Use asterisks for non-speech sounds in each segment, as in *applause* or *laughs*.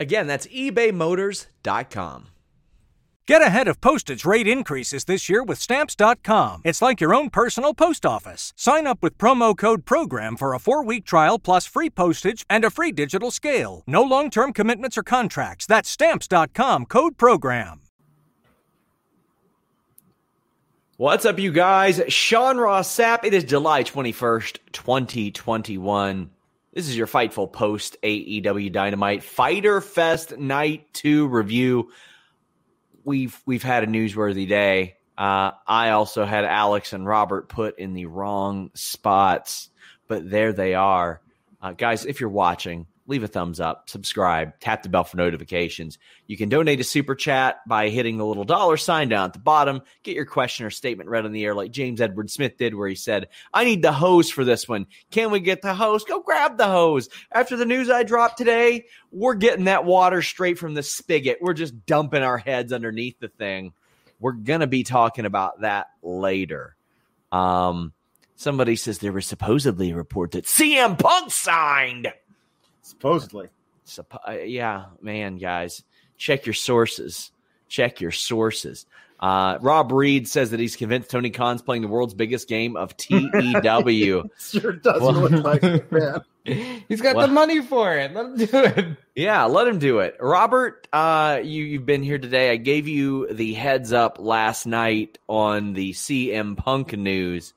Again, that's ebaymotors.com. Get ahead of postage rate increases this year with Stamps.com. It's like your own personal post office. Sign up with promo code PROGRAM for a four week trial plus free postage and a free digital scale. No long term commitments or contracts. That's Stamps.com code PROGRAM. What's up, you guys? Sean Ross Sapp. It is July 21st, 2021. This is your Fightful post AEW Dynamite Fyter Fest Night 2 review we've we've had a newsworthy day. Uh, I also had Alex and Robert put in the wrong spots, but there they are, uh, guys. If you're watching, leave a thumbs up, subscribe, tap the bell for notifications. You can donate a super chat by hitting the little dollar sign down at the bottom. Get your question or statement read on the air, like James Edward Smith did, where he said, I need the hose for this one. Can we get the hose? Go grab the hose. After the news I dropped today, we're getting that water straight from the spigot. We're just dumping our heads underneath the thing. We're going to be talking about that later. Um, somebody says there was supposedly a report that CM Punk signed. Supposedly. Supp- uh, yeah, man, guys, check your sources. Check your sources. Uh, Rob Reed says that he's convinced Tony Khan's playing the world's biggest game of *laughs* TEW. sure does well, look like it, *laughs* man. He's got well, the money for it. Let him do it. Yeah, let him do it. Robert, uh, you, you've been here today. I gave you the heads up last night on the CM Punk news.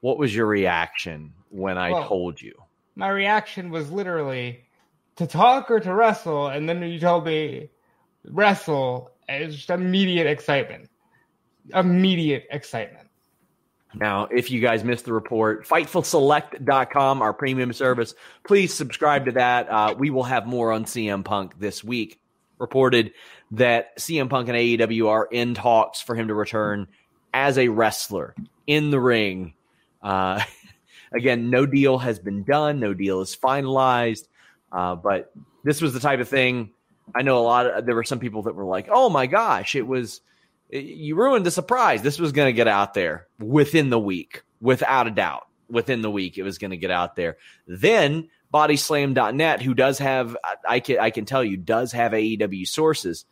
What was your reaction when I well, told you? My reaction was literally to talk or to wrestle, and then you told me wrestle. It's just immediate excitement. Immediate excitement. Now, if you guys missed the report, FightfulSelect.com, our premium service, please subscribe to that. Uh, we will have more on CM Punk this week. Reported that CM Punk and AEW are in talks for him to return as a wrestler in the ring. Uh, *laughs* Again, no deal has been done, no deal is finalized. Uh, but this was the type of thing. I know a lot of there were some people that were like, "Oh my gosh, it was it, you ruined the surprise. This was going to get out there within the week, without a doubt. Within the week, it was going to get out there. Then bodyslam.net, who does have, I can, I can tell you, does have AEW sources,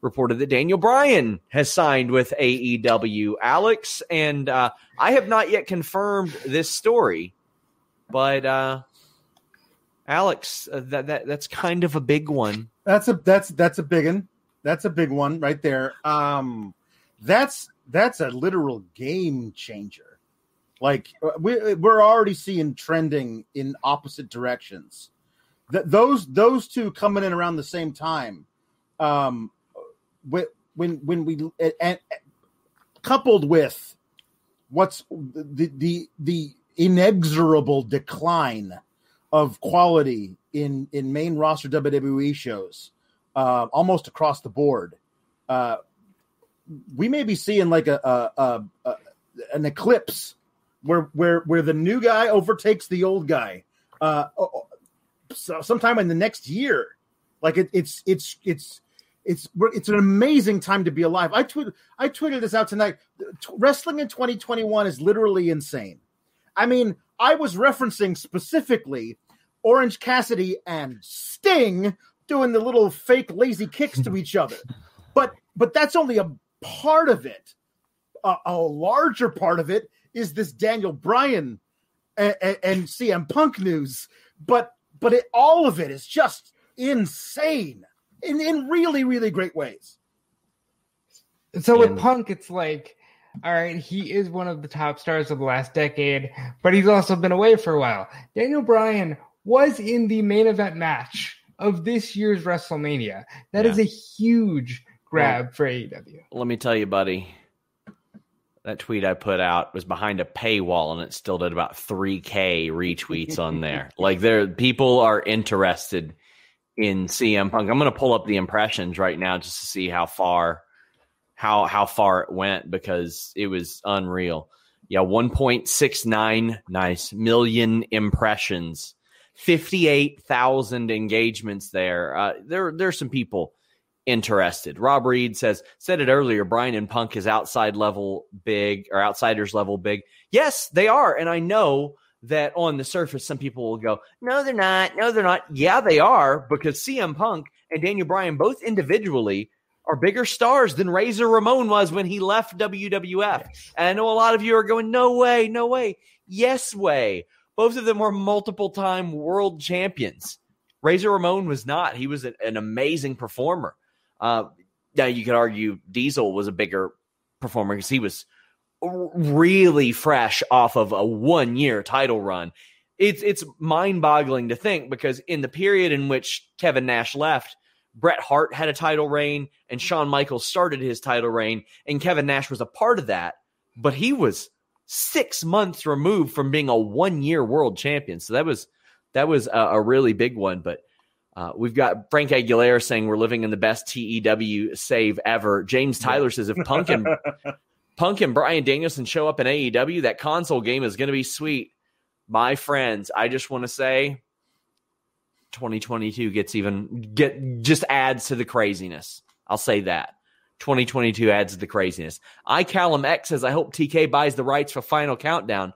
reported that Daniel Bryan has signed with AEW. Alex, and uh, I have not yet confirmed this story, but uh, Alex, uh, that, that that's kind of a big one. That's a that's that's a big one. That's a big one right there. Um, that's that's a literal game changer. Like uh, we we're already seeing trending in opposite directions. Th- those those two coming in around the same time um, when when we and, coupled with what's the the the inexorable decline of quality in in main roster WWE shows, uh, almost across the board. Uh, we may be seeing like a, a, a, a, an eclipse where where where the new guy overtakes the old guy uh, sometime in the next year. Like it, it's it's it's it's it's an amazing time to be alive. I tweeted I tweeted this out tonight. Wrestling in 2021 is literally insane. I mean, I was referencing specifically Orange Cassidy and Sting doing the little fake lazy kicks to each other. *laughs* But but that's only a part of it. A, a larger part of it is this Daniel Bryan and, and CM Punk news. But but it, all of it is just insane in, in really, really great ways. So And- with Punk, it's like, all right, he is one of the top stars of the last decade, but he's also been away for a while. Daniel Bryan was in the main event match of this year's WrestleMania. That is Yeah. a huge grab for E AEW. Let me tell you, buddy. That tweet I put out was behind a paywall, and it still did about three k retweets on there. *laughs* Like there, people are interested in CM Punk. I'm going to pull up the impressions right now just to see how far, how how far it went because it was unreal. Yeah, 1.69 nice million impressions, 58,000 engagements there. Uh, there there's some people interested. Rob Reed says said it earlier. Bryan and Punk is outside level big or outsiders level big. Yes, they are, and I know that on the surface, some people will go, "No, they're not. No, they're not." Yeah, they are because CM Punk and Daniel Bryan both individually are bigger stars than Razor Ramon was when he left WWF. And I know a lot of you are going, "No way, no way." Yes, way. Both of them were multiple time world champions. Razor Ramon was not. He was a- an amazing performer. Uh, now you could argue Diesel was a bigger performer because he was really fresh off of a one year title run. It's it's mind boggling to think because in the period in which Kevin Nash left, Bret Hart had a title reign and Shawn Michaels started his title reign, and Kevin Nash was a part of that, but he was six months removed from being a one year world champion. So that was that was a, a really big one. But uh, we've got Frank Aguilera saying we're living in the best TEW save ever. James Tyler says if Punk and *laughs* *laughs* Punk and Bryan Danielson show up in AEW, that console game is going to be sweet. My friends, I just want to say 2022 gets even get just adds to the craziness. I'll say that. 2022 adds to the craziness. I Callum X says I hope TK buys the rights for Final Countdown.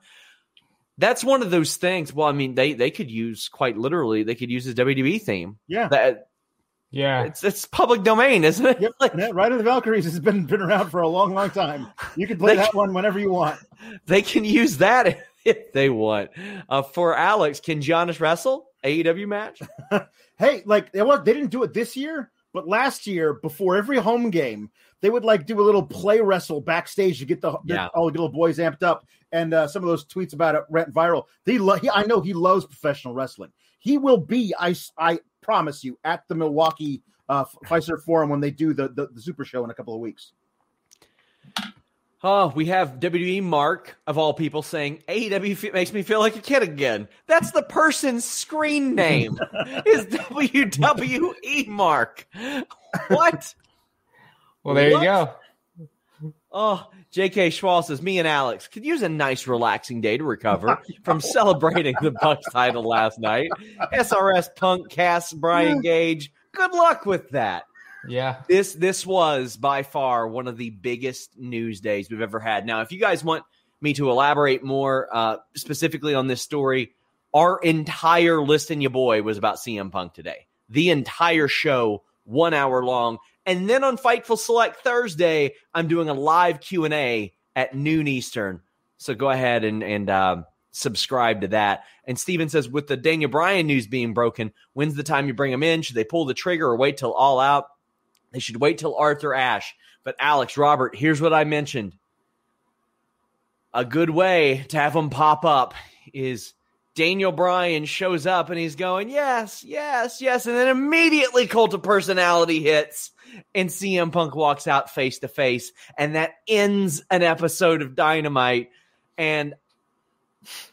That's one of those things. Well, I mean, they they could use quite literally. They could use his WWE theme. Yeah. That Yeah. it's it's public domain, isn't it? Yep. *laughs* Like, Yeah, Ride of the Valkyries has been been around for a long, long time. You can play They- that one whenever you want. they can use that *laughs* if they want. Uh, for Alex, can Giannis wrestle AEW match? *laughs* Hey, like they was they didn't do it this year, but last year before every home game, they would like do a little play wrestle backstage to get the, the- Yeah. all the little boys amped up. And uh, some of those tweets about it went viral. They lo- he, I know he loves professional wrestling. He will be, I s- I promise you, at the Milwaukee uh, Fiserv Forum when they do the, the the Super Show in a couple of weeks. Oh, we have WWE Mark of all people saying AEW fe- makes me feel like a kid again. That's the person's screen name. *laughs* is WWE Mark. What? Well, there What? you go. Oh, J.K. Schwal says, me and Alex could use a nice relaxing day to recover from *laughs* celebrating the Bucks title last night. SRS Punk, Cass, Bryan Gage. Good luck with that. Yeah. This this was by far one of the biggest news days we've ever had. Now, if you guys want me to elaborate more uh, specifically on this story, our entire list listen you boy was about CM Punk today. The entire show, one hour long, and then on Fightful Select Thursday, I'm doing a live Q and A at noon Eastern. So go ahead and and um, subscribe to that. And Steven says, with the Daniel Bryan news being broken, when's the time you bring him in? Should they pull the trigger or wait till all out? They should wait till Arthur Ashe. But Alex, Robert, here's what I mentioned. A good way to have him pop up is Daniel Bryan shows up and he's going, yes, yes, yes. And then immediately cult of personality hits and CM Punk walks out face to face. And that ends an episode of Dynamite. And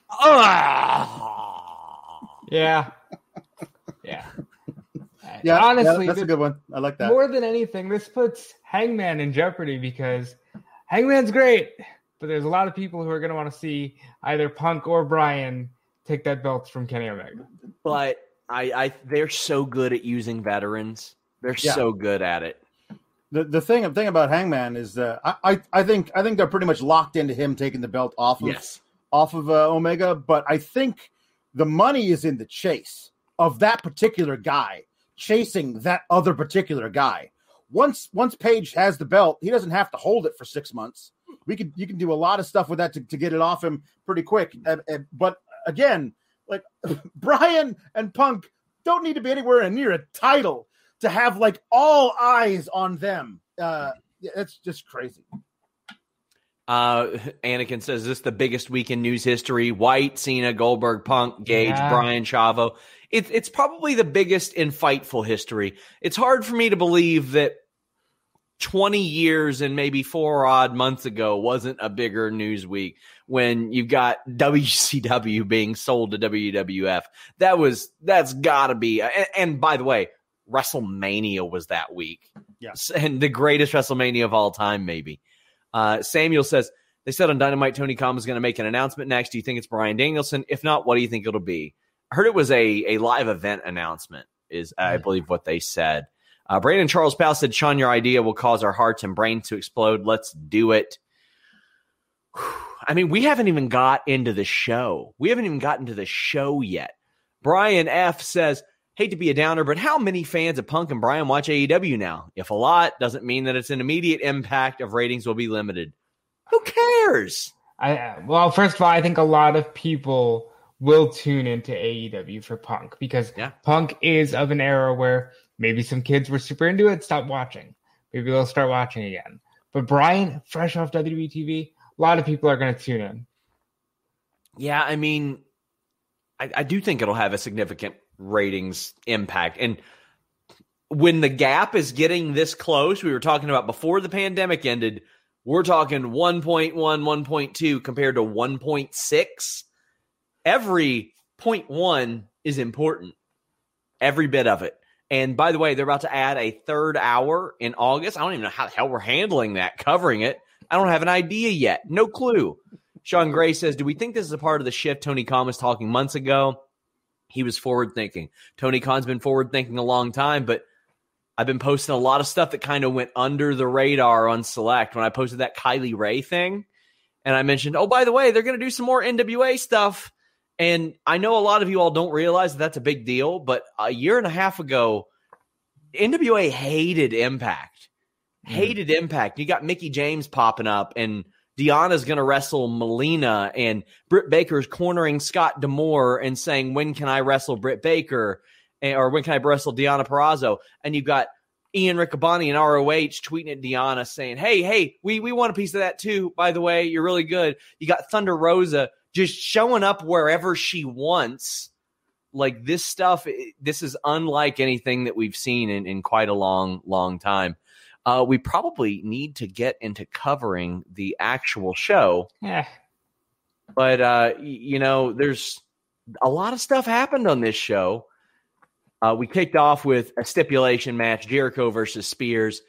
ah, Yeah. *laughs* Yeah. Yeah, Honestly, yeah, that's the- a good one. I like that. more than anything, this puts Hangman in jeopardy because Hangman's great, but there's a lot of people who are going to want to see either Punk or Bryan take that belt from Kenny Omega. but I, I they're so good at using veterans. They're Yeah. so good at it. the the thing thing about Hangman is that I, I I think I think they're pretty much locked into him taking the belt off of Yes. off of uh, Omega, but I think the money is in the chase of that particular guy chasing that other particular guy. Once once Page has the belt, he doesn't have to hold it for six months. We could you can do a lot of stuff with that to, to get it off him pretty quick. And- and- but again, like *laughs* Bryan and Punk don't need to be anywhere near a title to have like all eyes on them. Uh, yeah, that's just crazy. Uh, Anakin says, "Is this the biggest week in news history? White, Cena, Goldberg, Punk, Gage, Yeah. Bryan, Chavo. It's it's probably the biggest in fightful history. It's hard for me to believe that 20 years and maybe four odd months ago wasn't a bigger news week when you've got *laughs* WCW being sold to WWF. That was that's got to be. And, and by the way, WrestleMania was that week. Yes. and the greatest WrestleMania of all time, maybe. Uh, Samuel says they said on Dynamite Tony Khan was going to make an announcement next. Do you think it's Bryan Danielson? If not, what do you think it'll be? I heard it was a a live event announcement. Is I believe what they said. Uh, Brandon Charles Powell said, "Sean, your idea will cause our hearts and brains to explode. Let's do it." *sighs* I mean, we haven't even got into the show. We haven't even gotten to the show yet. Brian F says, hate to be a downer, but how many fans of Punk and Bryan watch AEW now? If a lot, doesn't mean that it's an immediate impact of ratings will be limited. Who cares? I well, first of all, I think a lot of people will tune into AEW for Punk because Yeah. Punk is of an era where maybe some kids were super into it, stopped watching. Maybe they'll start watching again. But Bryan, fresh off WWE TV, a lot of people are going to tune in. Yeah, I mean, I, I do think it'll have a significant ratings impact. And when the gap is getting this close, we were talking about before the pandemic ended, we're talking 1.1, 1.2 compared to 1.6. Every 0.1 is important, every bit of it. And by the way, they're about to add a third hour in August. I don't even know how the hell we're handling that, covering it. I don't have an idea yet. No clue. Sean Gray says, Do we think this is a part of the shift Tony Khan was talking months ago? He was forward thinking. Tony Khan's been forward thinking a long time, but I've been posting a lot of stuff that kind of went under the radar on Select. When I posted that Kylie Rae thing, and I mentioned, oh, by the way, they're going to do some more NWA stuff. And I know a lot of you all don't realize that that's a big deal, but a year and a half ago, NWA hated Impact. Hmm. Hated Impact. You got Mickie James popping up, and Deonna's going to wrestle Melina, and Britt Baker's cornering Scott D'Amore and saying, When can I wrestle Britt Baker? And- Or when can I wrestle Deonna Purrazzo? And you've got Ian Riccaboni and ROH tweeting at Deonna saying, Hey, hey, we, we want a piece of that too. By the way, you're really good. You got Thunder Rosa just showing up wherever she wants. Like this stuff, this is unlike anything that we've seen in, in quite a long, long time. Uh, we probably need to get into covering the actual show, Yeah. but uh, you know, there's a lot of stuff happened on this show. Uh, we kicked off with a stipulation match: Jericho versus Spears.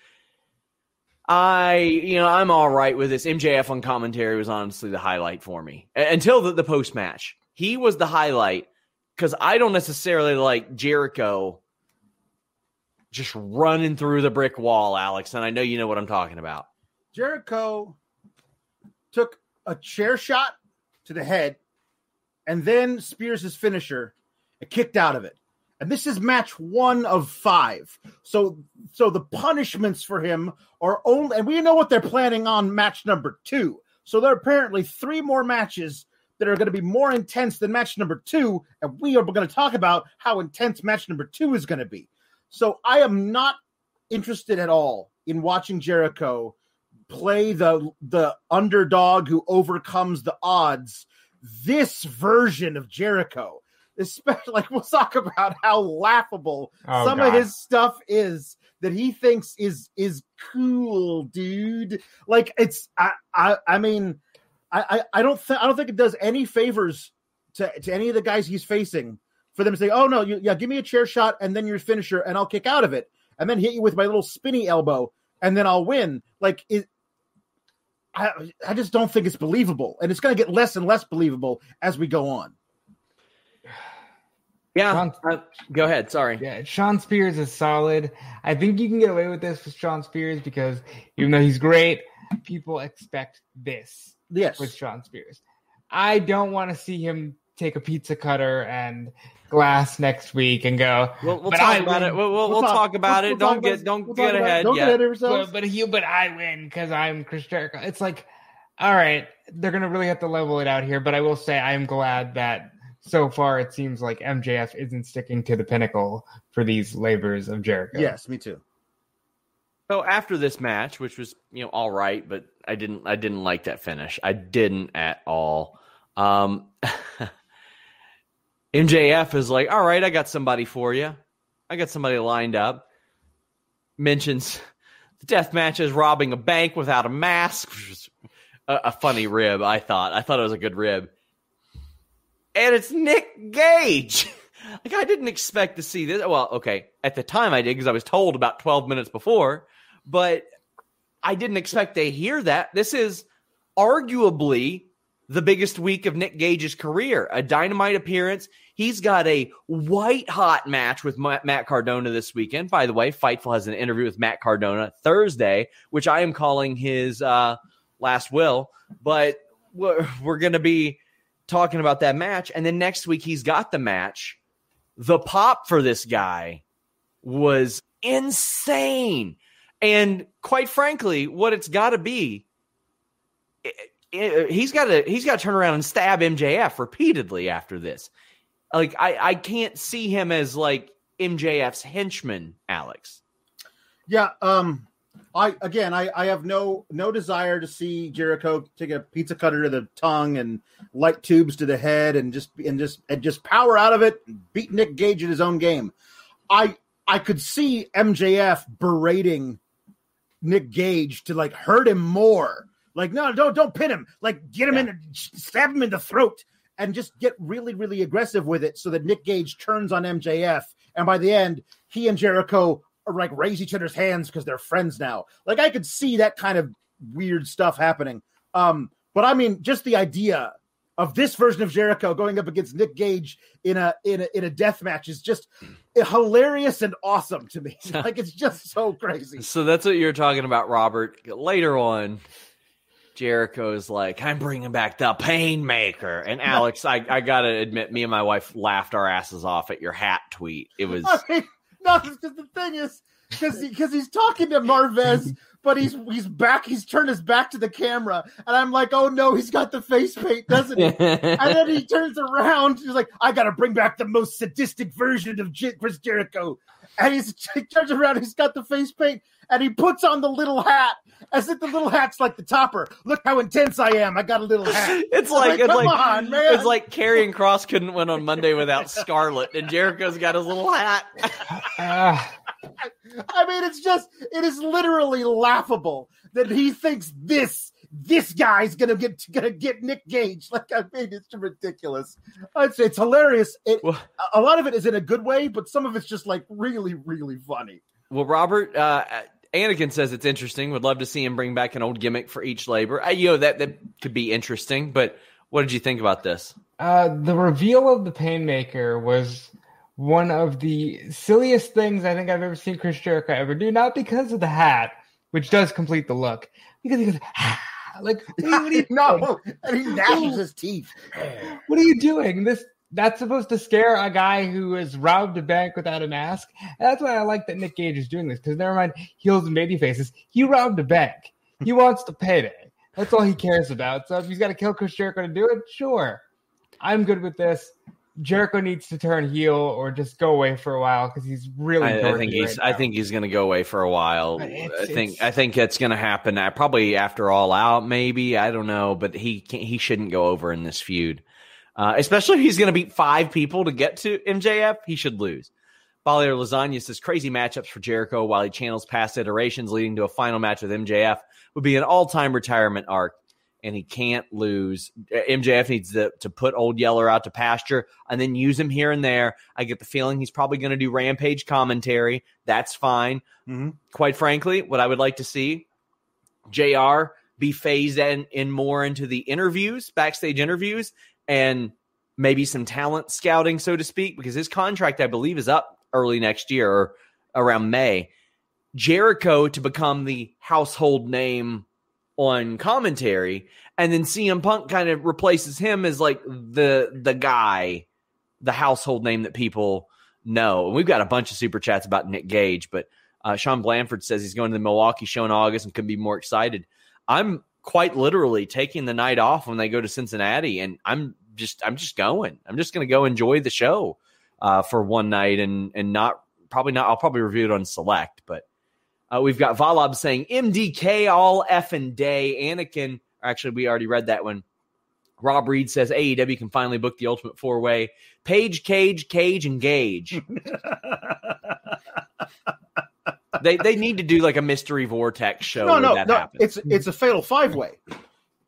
I, you know, I'm all right with this. MJF on commentary was honestly the highlight for me until the, the post match. He was the highlight because I don't necessarily like Jericho just running through the brick wall, Alex. And I know you know what I'm talking about. Jericho took a chair shot to the head, and then Spears' finisher and kicked out of it. And this is match one of five. So, so the punishments for him are only, and we know what they're planning on match number two. So there are apparently three more matches that are going to be more intense than match number two, and we are going to talk about how intense match number two is going to be. So I am not interested at all in watching Jericho play the the underdog who overcomes the odds. This version of Jericho, especially like we'll talk about how laughable Oh, some of his stuff is that he thinks is is cool, dude. Like it's I I, I mean I I, I don't think I don't think it does any favors to to any of the guys he's facing for them to say, oh no, you, yeah, give me a chair shot and then your finisher and I'll kick out of it and then hit you with my little spinny elbow and then I'll win. Like it. I, I just don't think it's believable, and it's going to get less and less believable as we go on. Yeah. Sean- uh, go ahead. Sorry. Yeah, Shawn Spears is solid. I think you can get away with this with Shawn Spears because even though he's great, people expect this Yes, with Shawn Spears. I don't want to see him take a pizza cutter and glass next week and go. We'll, we'll But talk I about win. it. We'll, we'll, we'll talk, about we'll- it. don't get don't we'll get talk about it. ahead Don't yet. get ahead of ourselves. But, but he, but I win because I'm Chris Jericho. It's like, all right, they're gonna really have to level it out here. But I will say, I am glad that so far it seems like MJF isn't sticking to the pinnacle for these labors of Jericho. yes, me too. So after this match, which was you know all right, but I didn't I didn't like that finish. I didn't at all. Um, *laughs* MJF is like, all right, I got somebody for you. I got somebody lined up. Mentions the death match is robbing a bank without a mask, which was a, a funny rib. I thought. I thought it was a good rib. And it's Nick Gage. *laughs* like I didn't expect to see this. Well, okay, at the time I did because I was told about 12 minutes before, but I didn't expect to hear that. This is arguably the biggest week of Nick Gage's career. A dynamite appearance. He's got a white hot match with Matt Cardona this weekend. By the way, Fightful has an interview with Matt Cardona Thursday, which I am calling his uh, last will. But we're, we're going to be talking about that match. And then next week, he's got the match. The pop for this guy was insane. And quite frankly, what it's got to be he's got to he's got to turn around and stab MJF repeatedly after this. Like I I can't see him as like MJF's henchman, Alex. Yeah, um I again I I have no no desire to see Jericho take a pizza cutter to the tongue and light tubes to the head and just and just and just power out of it beat Nick Gage in his own game. I I could see MJF berating Nick Gage to like hurt him more like, no, don't don't pin him. Like, get him yeah. in, stab him in the throat, and just get really, really aggressive with it, so that Nick Gage turns on MJF, and by the end, he and Jericho like raise each other's hands because they're friends now. Like, I could see that kind of weird stuff happening. Um, but I mean, just the idea of this version of Jericho going up against Nick Gage in a in a in a death match is just hilarious and awesome to me. *laughs* like it's just so crazy. So that's what you're talking about, Robert. Later on, Jericho's like, I'm bringing back the pain maker," And *laughs* Alex, I, I got to admit, me and my wife laughed our asses off at your hat tweet. It was. I mean, *laughs* no, because the thing is, because he, he's talking to Marvez, but he's he's back. He's turned his back to the camera, and I'm like, oh no, he's got the face paint, doesn't he? *laughs* and then he turns around. He's like, I got to bring back the most sadistic version of J- Chris Jericho. And he's *laughs* he turns around. He's got the face paint, and he puts on the little hat as if the little hat's like the topper. Look how intense I am. I got a little hat. *laughs* It's like, like it's come like, on, man. It's like Karrion Kross couldn't win on Monday without *laughs* Scarlett, and Jericho's got his little hat. I mean, it's just it is literally laughable that he thinks this this guy's gonna get gonna get Nick Gage. *laughs* Like I mean, it's ridiculous. It's it's hilarious. It, well, a lot of it is in a good way, but some of it's just like really really funny. Well, Robert, uh, Anakin says it's interesting. Would love to see him bring back an old gimmick for each labor. Uh, you know that that could be interesting. But what did you think about this? Uh, the reveal of the Painmaker was one of the silliest things I think I've ever seen Chris Jericho ever do. Not because of the hat, which does complete the look, because he goes. Ah, like what are you, *laughs* no, and he gnashes his teeth. *sighs* What are you doing? This that's supposed to scare a guy who has robbed a bank without a mask. And that's why I like that Nick Gage is doing this because never mind heels and baby faces. He robbed a bank. He wants to payday. That's all he cares about. So if he's got to kill Chris Jericho to do it, sure. I'm good with this. Jericho needs to turn heel or just go away for a while because he's really. I, I think he's. Right I think he's going to go away for a while. I think. I think that's going to happen. Uh, probably after all out. Maybe I don't know, but he he shouldn't go over in this feud. Uh, especially if he's going to beat five people to get to MJF, he should lose. Balier Lasagna says crazy matchups for Jericho while he channels past iterations leading to a final match with MJF would be an all time retirement arc, and he can't lose. MJF needs to, to put Old Yeller out to pasture and then use him here and there. I get the feeling he's probably going to do Rampage commentary. That's fine. Mm-hmm. Quite frankly, what I would like to see JR be phased in, in more into the interviews, backstage interviews, and maybe some talent scouting, so to speak, because his contract, I believe, is up early next year or around May. Jericho to become the household name on commentary, and then CM Punk kind of replaces him as like the the guy, the household name that people know. And we've got a bunch of super chats about Nick Gage, but uh, Sean Blanford says he's going to the Milwaukee show in August and could be more excited. I'm quite literally taking the night off when they go to Cincinnati, and I'm just I'm just going. I'm just going to go enjoy the show uh, for one night and and not probably not. I'll probably review it on Select, but Uh, we've got Valab saying MDK all effing day. Anakin, actually, we already read that one. Rob Reed says AEW can finally book the Ultimate Four Way. Page, Cage, Cage, and Gage. *laughs* they they need to do like a mystery vortex show. no, no, that no. happens. It's it's a fatal five way.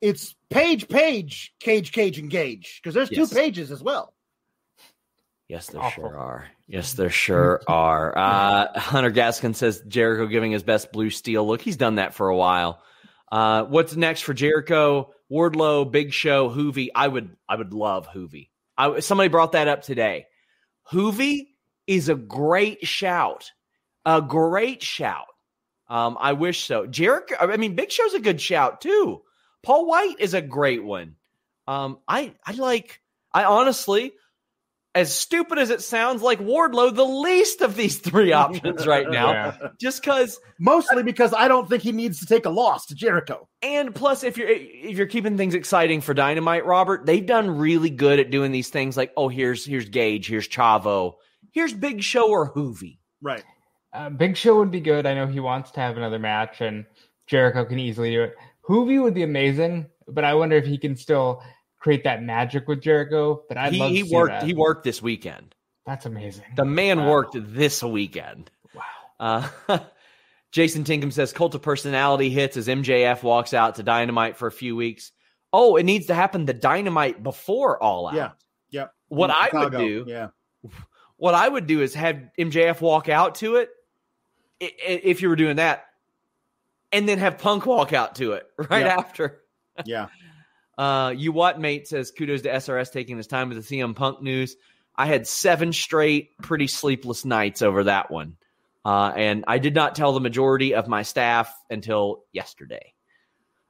It's page, page, cage, cage, and Gage because there's Yes. two pages as well. Yes, there Awful. sure are. Yes, there sure *laughs* are. Uh, Hunter Gaskin says Jericho giving his best blue steel look. He's done that for a while. Uh, what's next for Jericho? Wardlow, Big Show, Juvi. I would, I would love Juvi. I, somebody brought that up today. Juvi is a great shout, a great shout. Um, I wish so. Jericho. I mean, Big Show's a good shout too. Paul White is a great one. Um, I, I like. I honestly, as stupid as it sounds, like Wardlow, the least of these three *laughs* options right now. Yeah. Just because, Mostly because I don't think he needs to take a loss to Jericho. and plus, if you're if you're keeping things exciting for Dynamite, Robert, they've done really good at doing these things. Like, oh, here's here's Gage, here's Chavo, here's Big Show or Juvi. Right. Uh, Big Show would be good. I know he wants to have another match, and Jericho can easily do it. Juvi would be amazing, but I wonder if he can still create that magic with Jericho. But I'd he love to he see worked that. he worked this weekend. That's amazing. The man Wow. worked this weekend. Wow. Uh, *laughs* Jason Tinkham says cult of personality hits as MJF walks out to Dynamite for a few weeks. Oh, it needs to happen the Dynamite before All Out. Yeah. Yep. What In I would do, Yeah. *laughs* what I would do is have MJF walk out to it, i- i- if you were doing that, and then have Punk walk out to it *laughs* right Yeah. after. Yeah. Uh, you what mate says kudos to SRS taking his time with the CM Punk news. I had seven straight pretty sleepless nights over that one, uh, and I did not tell the majority of my staff until yesterday.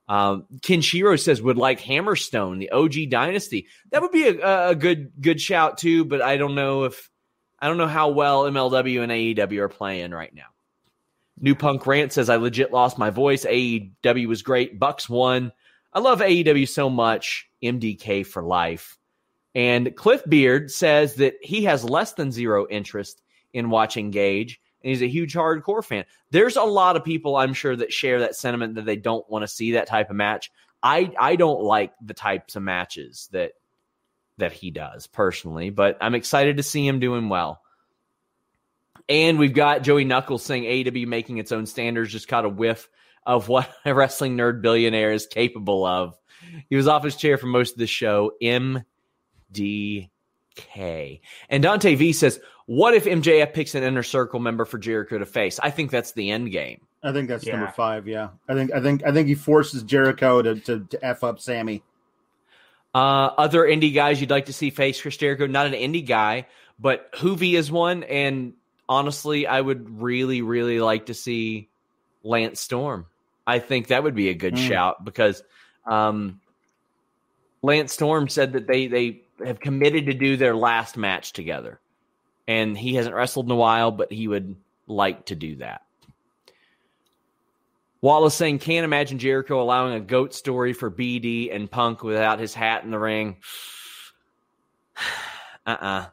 Um, Kenshiro says would like Hammerstone, the OG Dynasty. That would be a, a good good shout too, but I don't know if I don't know how well MLW and AEW are playing right now. New Punk Rant says I legit lost my voice. AEW was great. Bucks won. I love AEW so much. MDK for life. And Cliff Beard says that he has less than zero interest in watching Gage, and he's a huge hardcore fan. There's a lot of people I'm sure that share that sentiment that they don't want to see that type of match. I I don't like the types of matches that that he does personally, but I'm excited to see him doing well. And we've got Joey Knuckles saying AEW making its own standards just caught a whiff of what *laughs* a wrestling nerd billionaire is capable of. He was off his chair for most of the show. MDK. And Dante V says, What if MJF picks an inner circle member for Jericho to face? I think that's the end game. I think that's Yeah. number five. Yeah. I think I think I think he forces Jericho to to, to f up Sammy. Uh, other indie guys you'd like to see face Chris Jericho, not an indie guy, but Juvi is one. And honestly, I would really, really like to see Lance Storm. I think that would be a good Mm. shout because um, Lance Storm said that they they have committed to do their last match together, and he hasn't wrestled in a while, but he would like to do that. Wallace saying, can't imagine Jericho allowing a goat story for BD and Punk without his hat in the ring. *sighs* uh-uh.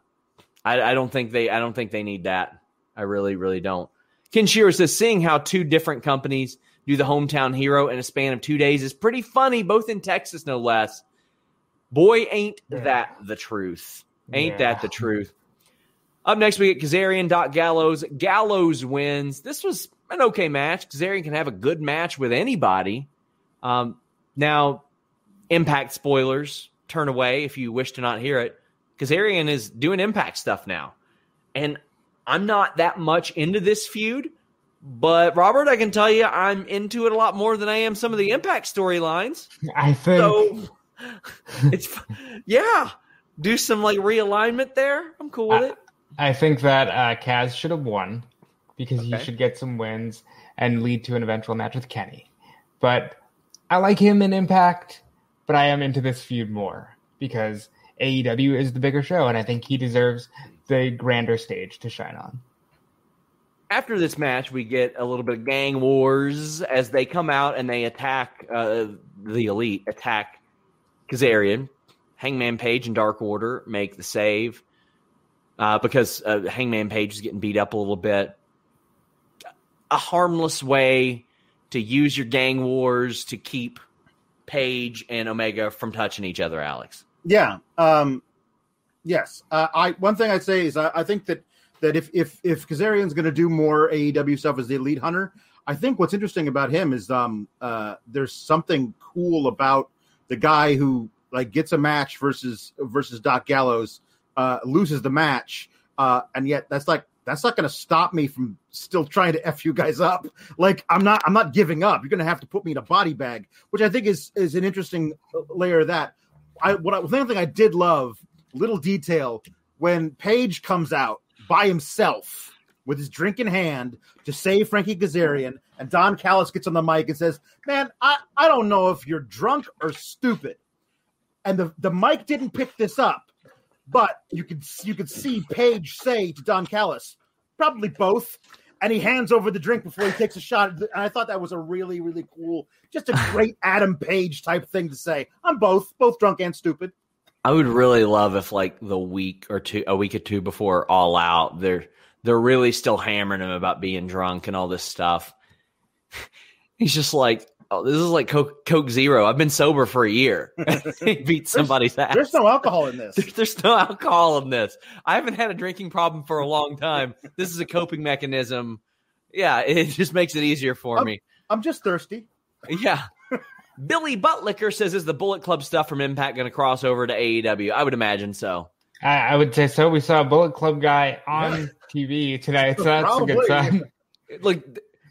I, I don't think they I don't think they need that. I really, really don't. Ken Shearer says, seeing how two different companies do the hometown hero in a span of two days is pretty funny, both in Texas, no less. Boy, ain't Yeah. that the truth. Ain't Yeah. that the truth? Up next, we get Kazarian, Doc Gallows. Gallows wins. This was an okay match. Kazarian can have a good match with anybody. Um, now, impact spoilers, turn away if you wish to not hear it. Kazarian is doing impact stuff now. And I'm not that much into this feud, but Robert, I can tell you I'm into it a lot more than I am some of the impact storylines. *laughs* I think So *laughs* it's yeah. Do some like realignment there. I'm cool with it. I think that uh, Kaz should have won because he should get some wins and lead to an eventual match with Kenny. But I like him in Impact, but I am into this feud more because AEW is the bigger show, and I think he deserves the grander stage to shine on. After this match, we get a little bit of gang wars as they come out and they attack uh, the elite, attack Kazarian. Hangman Page and Dark Order make the save uh, because uh, Hangman Page is getting beat up a little bit. a harmless way to use your gang wars to keep Page and Omega from touching each other, Alex. Yeah. Um, yes. Uh, I one thing I'd say is I, I think that that if if if Kazarian's going to do more AEW stuff as the Elite Hunter, I think what's interesting about him is um uh there's something cool about the guy who like gets a match versus versus Doc Gallows, uh, loses the match, uh, and yet that's like that's not going to stop me from still trying to f you guys up. Like I'm not I'm not giving up. You're going to have to put me in a body bag, which I think is is an interesting layer of that. I what I, one thing I did love, little detail when Page comes out by himself with his drink in hand to save Frankie Kazarian, and Don Callis gets on the mic and says, "Man, I I don't know if you're drunk or stupid." And the the mic didn't pick this up, but you could you could see Page say to Don Callis, probably both. And he hands over the drink before he takes a shot. And I thought that was a really, really cool, just a great *laughs* Adam Page type thing to say. I'm both, both drunk and stupid. I would really love if like the week or two, a week or two before All Out, they're they're really still hammering him about being drunk and all this stuff. *laughs* He's just like, oh, this is like Coke, Coke Zero. I've been sober for a year. *laughs* he *laughs* beat somebody's there's, ass. There's no alcohol in this. There's, there's no alcohol in this. I haven't had a drinking problem for a long time. This is a coping mechanism. Yeah, it just makes it easier for I'm, me. I'm just thirsty. Yeah. Billy Buttlicker says, "Is the Bullet Club stuff from Impact going to cross over to AEW?" I would imagine so. I, I, would say so. We saw a Bullet Club guy on TV tonight, so that's Probably. a good sign. *laughs* Like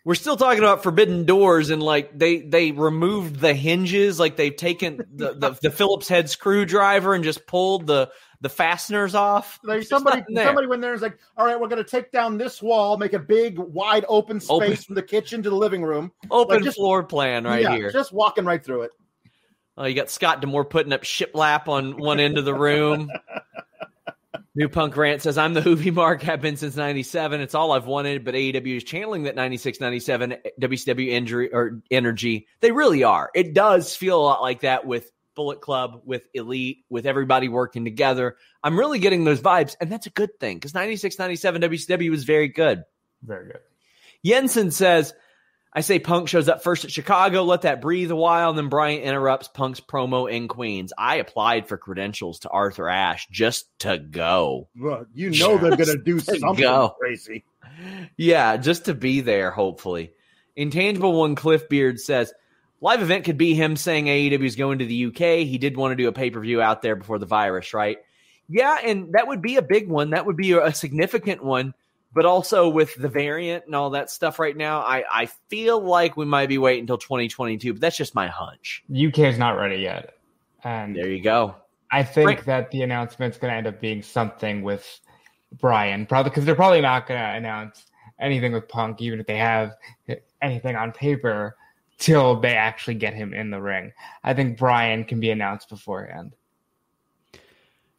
we're still talking about forbidden doors, and like they they removed the hinges, like they've taken the the, the Phillips head screwdriver and just pulled the the fasteners off. Like somebody somebody went there and was like, "All right, we're going to take down this wall, make a big wide open space open. from the kitchen to the living room, open like just, floor plan right yeah, here, just walking right through it." Oh, you got Scott D'Amore putting up shiplap on one end of the room. *laughs* New Punk Rant says, I'm the Juvi Mark, have been since 97. It's all I've wanted, but AEW is channeling that 96 97 WCW injury or energy. They really are. It does feel a lot like that with Bullet Club, with Elite, with everybody working together. I'm really getting those vibes, and that's a good thing because 96 97 WCW was very good. Very good. Jensen says, I say Punk shows up first at Chicago, let that breathe a while, and then Bryant interrupts Punk's promo in Queens. I applied for credentials to Arthur Ashe just to go. Well, you know they're going to do something go. crazy. Yeah, just to be there, hopefully. Intangible One Cliff Beard says, Live event could be him saying AEW is going to the UK. He did want to do a pay per view out there before the virus, right? Yeah, and that would be a big one. That would be a significant one but also with the variant and all that stuff right now, I, I feel like we might be waiting until 2022, but that's just my hunch. UK is not ready yet. And there you go. I think right. that the announcement's going to end up being something with Bryan, probably because they're probably not going to announce anything with Punk, even if they have anything on paper, till they actually get him in the ring. I think Bryan can be announced beforehand.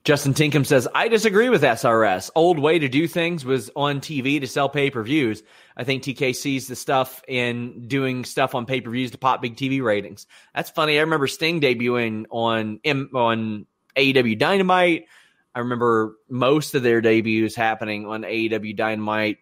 Justin Tinkham says, I disagree with SRS. Old way to do things was on TV to sell pay per views. I think TK sees the stuff in doing stuff on pay per views to pop big TV ratings. That's funny. I remember Sting debuting on on AEW Dynamite. I remember most of their debuts happening on AEW Dynamite.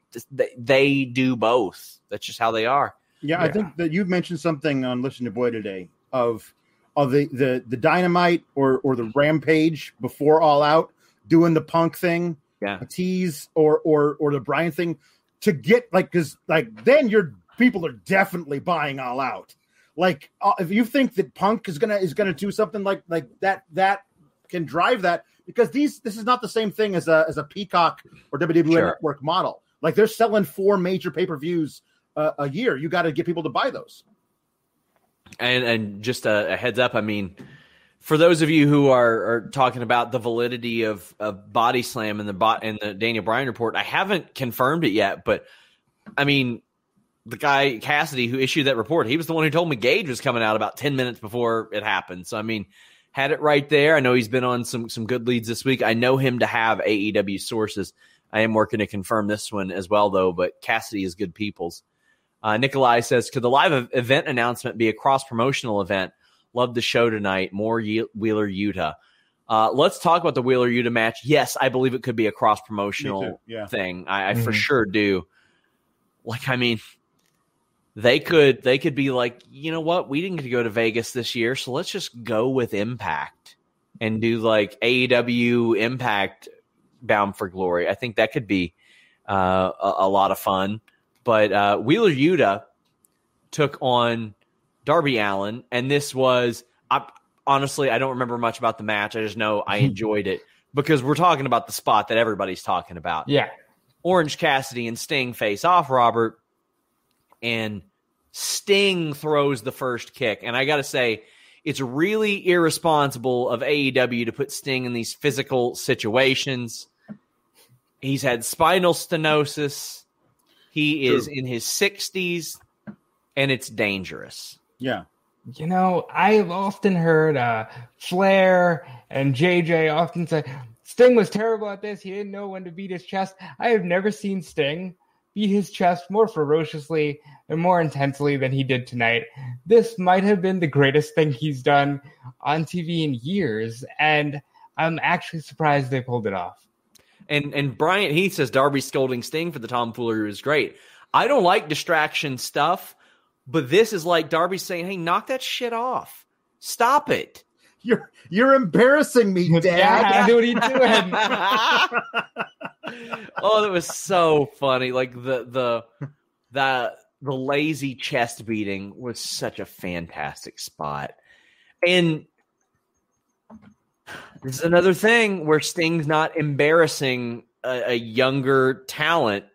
They do both. That's just how they are. Yeah, yeah, I think that you've mentioned something on Listen to Boy today of of the the the dynamite or or the rampage before all out doing the punk thing yeah. a tease or or or the Bryan thing to get like because like then your people are definitely buying all out. Like uh, if you think that punk is gonna is gonna do something like like that that can drive that because these this is not the same thing as a as a peacock or wwe sure. network model. Like they're selling four major pay-per-views uh, a year you got to get people to buy those and and just a, a, heads up, I mean, for those of you who are, are talking about the validity of, of Body Slam and the bot and the Daniel Bryan report, I haven't confirmed it yet, but I mean, the guy Cassidy who issued that report, he was the one who told me Gage was coming out about ten minutes before it happened. So I mean, had it right there. I know he's been on some some good leads this week. I know him to have AEW sources. I am working to confirm this one as well, though. But Cassidy is good people's. Uh, Nikolai says, could the live event announcement be a cross promotional event? Love the show tonight. More Ye- Wheeler Yuta. Uh, let's talk about the Wheeler Yuta match. Yes, I believe it could be a cross promotional yeah. thing. I, I mm-hmm. for sure do. Like, I mean, they could they could be like, you know what, we didn't get to go to Vegas this year, so let's just go with Impact and do like AEW Impact Bound for Glory. I think that could be uh, a, a, lot of fun. But uh, Wheeler Yuta took on Darby Allin, and this was I, honestly I don't remember much about the match. I just know I enjoyed it because we're talking about the spot that everybody's talking about. Yeah, Orange Cassidy and Sting face off, Robert, and Sting throws the first kick. And I got to say, it's really irresponsible of AEW to put Sting in these physical situations. He's had spinal stenosis. He True. is in his 60s, and it's dangerous. Yeah. You know, I've often heard uh, Flair and JJ often say Sting was terrible at this. He didn't know when to beat his chest. I have never seen Sting beat his chest more ferociously and more intensely than he did tonight. This might have been the greatest thing he's done on TV in years, and I'm actually surprised they pulled it off. And and Bryant Heath says Darby scolding Sting for the tomfoolery was great. I don't like distraction stuff, but this is like Darby saying, "Hey, knock that shit off. Stop it." You're you're embarrassing me, *laughs* Dad. Yeah, what are you doing? *laughs* oh, that was so funny. Like the the the the lazy chest beating was such a fantastic spot. And this is another thing where Sting's not embarrassing a, a younger talent.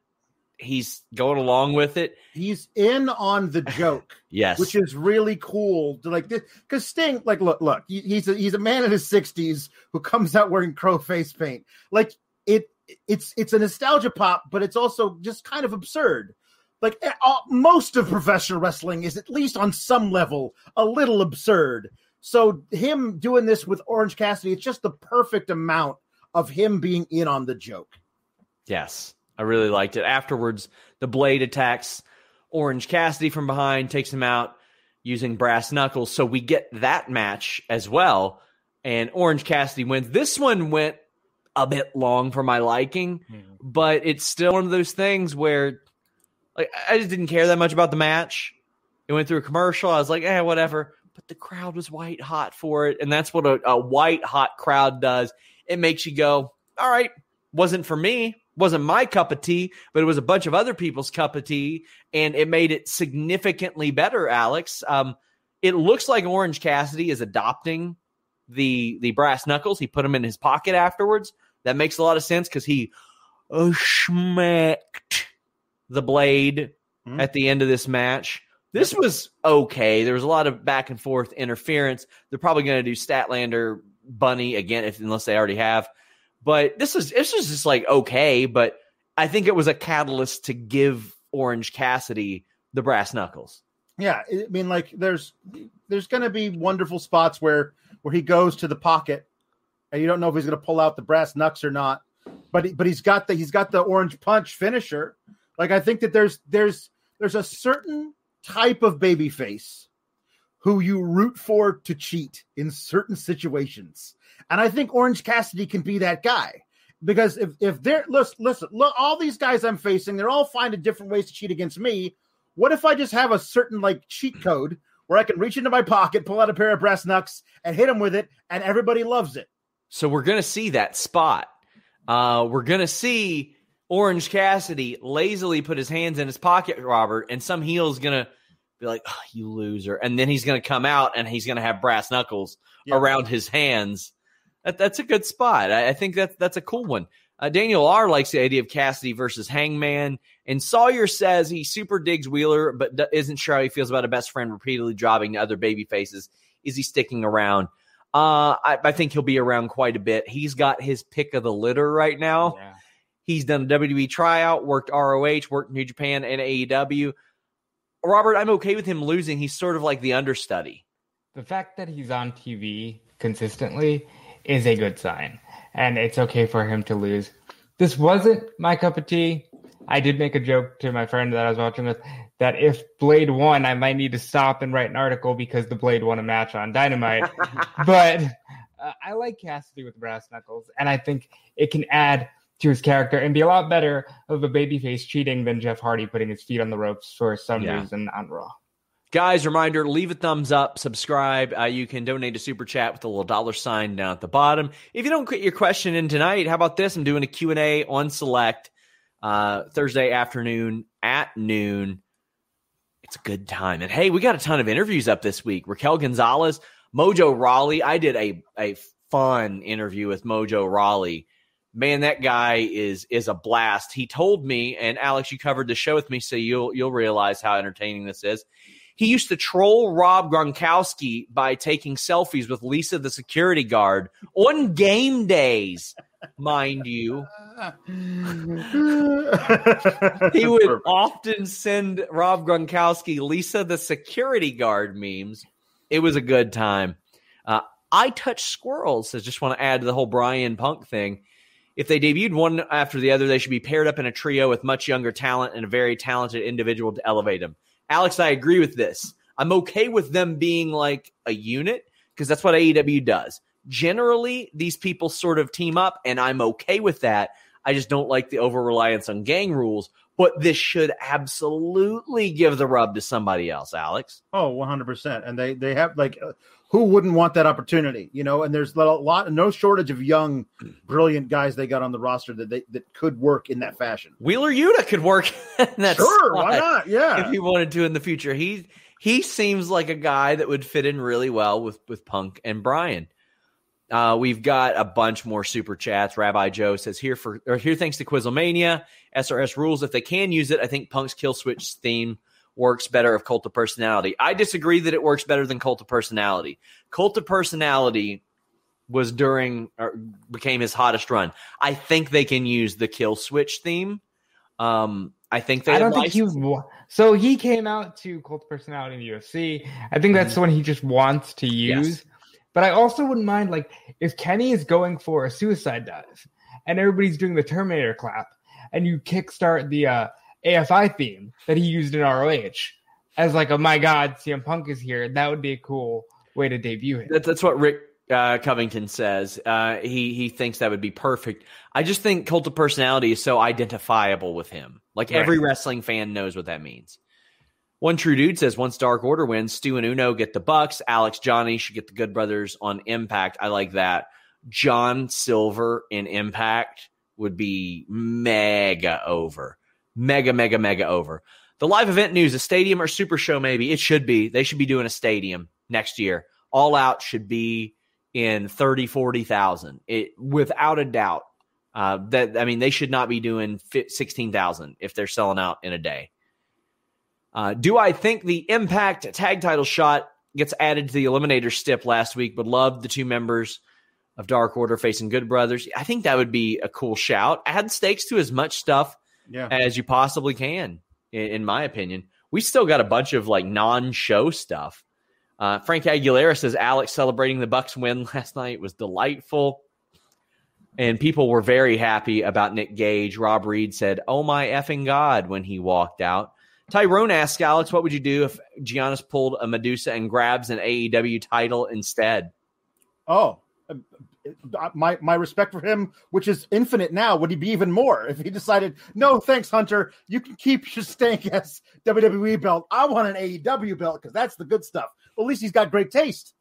He's going along with it. He's in on the *laughs* joke. yes, which is really cool. To like this because Sting, like, look, look, he's a, he's a man in his sixties who comes out wearing crow face paint. Like it, it's it's a nostalgia pop, but it's also just kind of absurd. Like eh, most of professional wrestling is at least on some level a little absurd. So him doing this with Orange Cassidy, it's just the perfect amount of him being in on the joke. Yes, I really liked it. Afterwards, the blade attacks Orange Cassidy from behind, takes him out using brass knuckles. So we get that match as well. And Orange Cassidy wins. This one went a bit long for my liking, mm. but it's still one of those things where like I just didn't care that much about the match. It went through a commercial. I was like, eh, whatever. But the crowd was white hot for it, and that's what a, a white hot crowd does. It makes you go, all right, wasn't for me, wasn't my cup of tea, but it was a bunch of other people's cup of tea, and it made it significantly better. Alex, um, it looks like Orange Cassidy is adopting the the brass knuckles. He put them in his pocket afterwards. That makes a lot of sense because he uh, schmacked the blade mm-hmm. at the end of this match. This was okay. There was a lot of back and forth interference. They're probably going to do Statlander Bunny again, if unless they already have. But this is this was just like okay. But I think it was a catalyst to give Orange Cassidy the brass knuckles. Yeah, I mean, like there's there's going to be wonderful spots where where he goes to the pocket and you don't know if he's going to pull out the brass knucks or not. But he, but he's got the he's got the orange punch finisher. Like I think that there's there's there's a certain type of baby face who you root for to cheat in certain situations. And I think Orange Cassidy can be that guy. Because if, if they're listen, listen, look, all these guys I'm facing, they're all finding different ways to cheat against me. What if I just have a certain like cheat code where I can reach into my pocket, pull out a pair of brass knucks, and hit them with it, and everybody loves it? So we're gonna see that spot. Uh, we're gonna see Orange Cassidy lazily put his hands in his pocket, Robert, and some heel's gonna be like, oh, "You loser," and then he's gonna come out and he's gonna have brass knuckles yeah. around his hands. That, that's a good spot. I, I think that that's a cool one. Uh, Daniel R likes the idea of Cassidy versus Hangman, and Sawyer says he super digs Wheeler, but d- isn't sure how he feels about a best friend repeatedly dropping to other baby faces. Is he sticking around? Uh, I, I, think he'll be around quite a bit. He's got his pick of the litter right now. Yeah. He's done a WWE tryout, worked ROH, worked New Japan and AEW. Robert, I'm okay with him losing. He's sort of like the understudy. The fact that he's on TV consistently is a good sign, and it's okay for him to lose. This wasn't my cup of tea. I did make a joke to my friend that I was watching with that if Blade won, I might need to stop and write an article because the Blade won a match on Dynamite. *laughs* but uh, I like Cassidy with brass knuckles, and I think it can add to his character and be a lot better of a babyface cheating than Jeff Hardy putting his feet on the ropes for some Yeah. reason on Raw. Guys, reminder, leave a thumbs up, subscribe. Uh, you can donate a super chat with a little dollar sign down at the bottom. If you don't get your question in tonight, how about this? I'm doing a Q&A on Select uh, Thursday afternoon at noon. It's a good time. And hey, we got a ton of interviews up this week. Raquel Gonzalez, Mojo Rawley. I did a, a fun interview with Mojo Rawley. Man, that guy is is a blast. He told me, and Alex, you covered the show with me, so you'll you'll realize how entertaining this is. He used to troll Rob Gronkowski by taking selfies with Lisa, the security guard, on game days, mind you. *laughs* He would Perfect. often send Rob Gronkowski Lisa, the security guard memes. It was a good time. Uh, I touch squirrels. So just want to add to the whole Bryan Punk thing. If they debuted one after the other, they should be paired up in a trio with much younger talent and a very talented individual to elevate them. Alex, I agree with this. I'm okay with them being like a unit because that's what AEW does. Generally, these people sort of team up, and I'm okay with that. I just don't like the over reliance on gang rules. But this should absolutely give the rub to somebody else, Alex. Oh, 100%. And they they have like who wouldn't want that opportunity, you know? And there's a lot no shortage of young brilliant guys they got on the roster that they that could work in that fashion. Wheeler Yuta could work *laughs* in that sure, why not? Yeah. if he wanted to in the future. He he seems like a guy that would fit in really well with with Punk and Bryan. Uh, we've got a bunch more super chats. Rabbi Joe says here for or here thanks to Quizlemania, SRS rules. If they can use it, I think Punk's Killswitch theme works better of Cult of Personality. I disagree that it works better than Cult of Personality. Cult of Personality was during or became his hottest run. I think they can use the Killswitch theme. Um, I think they I don't think he was. So he came out to Cult of Personality in the UFC. I think that's the one he just wants to use. Yes. But I also wouldn't mind like if Kenny is going for a suicide dive and everybody's doing the Terminator clap, and you kickstart the uh, AFI theme that he used in ROH as like a my God, CM Punk is here. That would be a cool way to debut him. That, that's what Rick uh, Covington says. Uh, he he thinks that would be perfect. I just think cult of personality is so identifiable with him. Like Right. every wrestling fan knows what that means. One true dude says once Dark Order wins, Stu and Uno get the Bucks. Alex Johnny should get the Good Brothers on Impact. I like that. John Silver in Impact would be mega over. Mega, mega, mega over. The live event news, a stadium or super show, maybe. It should be. They should be doing a stadium next year. All out should be in 30, 40,000. It without a doubt. Uh, that I mean, they should not be doing fi- 16,000 if they're selling out in a day. Uh, do I think the Impact tag title shot gets added to the Eliminator stip last week? But love the two members of Dark Order facing Good Brothers. I think that would be a cool shout. Add stakes to as much stuff Yeah. as you possibly can, in, in my opinion. We still got a bunch of like non-show stuff. Uh, Frank Aguilera says Alex celebrating the Bucks win *laughs* last night was delightful, and people were very happy about Nick Gage. Rob Reed said, "Oh my effing god!" when he walked out. Tyrone asked Alex, "What would you do if Giannis pulled a Madusa and grabs an AEW title instead?" Oh, my my respect for him, which is infinite now, would he be even more if he decided, no, thanks, Hunter, you can keep your stank ass WWE belt. I want an AEW belt because that's the good stuff. Well, at least he's got great taste.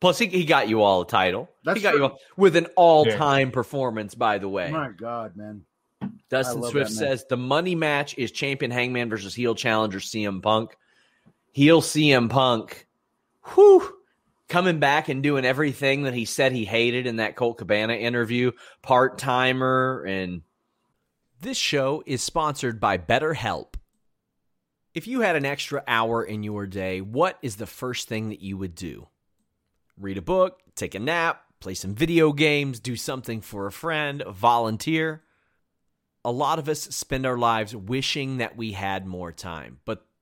Plus, he, he got you all a title. That's he got true. you all, with an all-time performance, by the way. My God, man. Dustin Swift that, man. says the money match is champion Hangman versus heel challenger CM Punk. Heel CM Punk, whew, coming back and doing everything that he said he hated in that Colt Cabana interview, part timer, and this show is sponsored by BetterHelp. If you had an extra hour in your day, what is the first thing that you would do? Read a book, take a nap, play some video games, do something for a friend, volunteer a lot of us spend our lives wishing that we had more time. But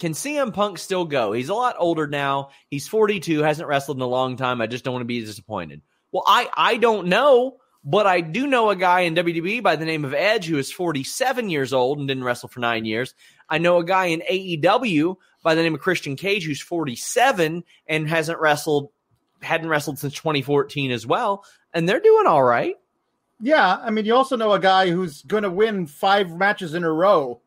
Can CM Punk still go? He's a lot older now. He's 42, hasn't wrestled in a long time. I just don't want to be disappointed. Well, I, I don't know, but I do know a guy in WWE by the name of Edge who is 47 years old and didn't wrestle for nine years. I know a guy in AEW by the name of Christian Cage who's 47 and hasn't wrestled, hadn't wrestled since 2014 as well. And they're doing all right. Yeah, I mean, you also know a guy who's going to win five matches in a row,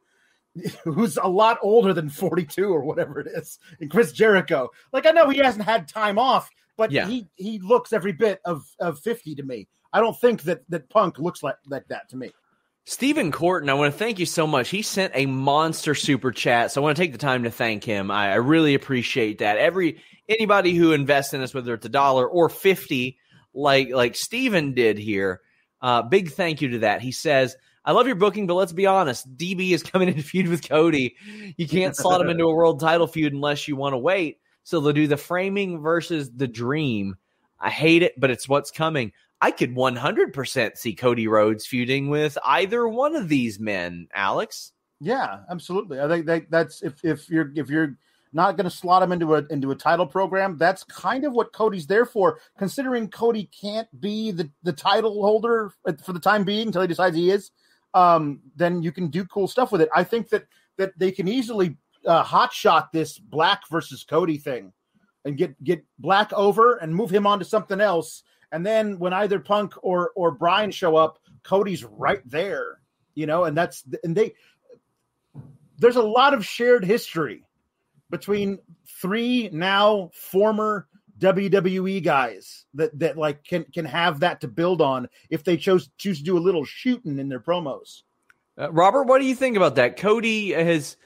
*laughs* who's a lot older than 42 or whatever it is, and Chris Jericho. Like, I know he hasn't had time off, but Yeah. he he looks every bit of of 50 to me. I don't think that that Punk looks like like that to me. Stephen Corton, I want to thank you so much. He sent a monster super chat, so I want to take the time to thank him. I, I really appreciate that. Every anybody who invests in us, whether it's a dollar or fifty, like like Stephen did here, uh, big thank you to that. He says, "I love your booking, but let's be honest, DB is coming in *laughs* feud with Cody. You can't slot him into a world title feud unless you want to wait. So they'll do the framing versus the dream. I hate it, but it's what's coming." I could 100% see Cody Rhodes feuding with either one of these men, Alex. Yeah, absolutely. I think that that's if if you're if you're not going to slot him into a into a title program, that's kind of what Cody's there for. Considering Cody can't be the the title holder for the time being until he decides he is, um, then you can do cool stuff with it. I think that that they can easily uh, hot shot this Black versus Cody thing, and get get Black over and move him on to something else. And then when either Punk or or Bryan show up, Cody's right there, you know, and that's and they there's a lot of shared history between three now former WWE guys that that like can can have that to build on if they chose choose to do a little shooting in their promos. Uh, Robert, what do you think about that? Cody has,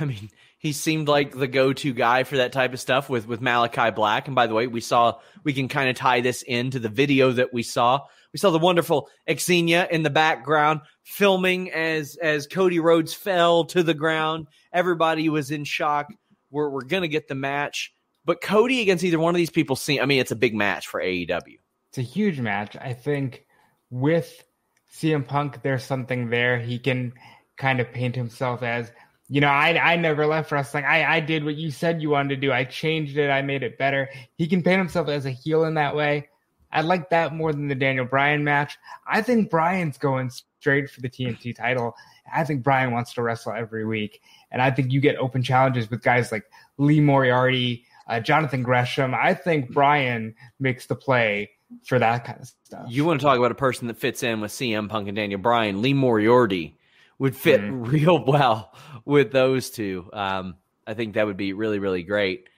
I mean, he seemed like the go-to guy for that type of stuff with with Malachi Black. And by the way, we saw we can kind of tie this into the video that we saw. We saw the wonderful Xenia in the background filming as as Cody Rhodes fell to the ground. Everybody was in shock. We're we're gonna get the match, but Cody against either one of these people. Seem, I mean, it's a big match for AEW. It's a huge match. I think with CM Punk, there's something there. He can kind of paint himself as, you know, I I never left wrestling. I I did what you said you wanted to do. I changed it. I made it better. He can paint himself as a heel in that way. I like that more than the Daniel Bryan match. I think Bryan's going straight for the TNT title. I think Bryan wants to wrestle every week, and I think you get open challenges with guys like Lee Moriarty, uh, Jonathan Gresham. I think Bryan makes the play for that kind of stuff. You want to talk about a person that fits in with CM Punk and Daniel Bryan? Lee Moriarty would fit Mhm. *laughs* real well with those two. Um, I think that would be really, really great.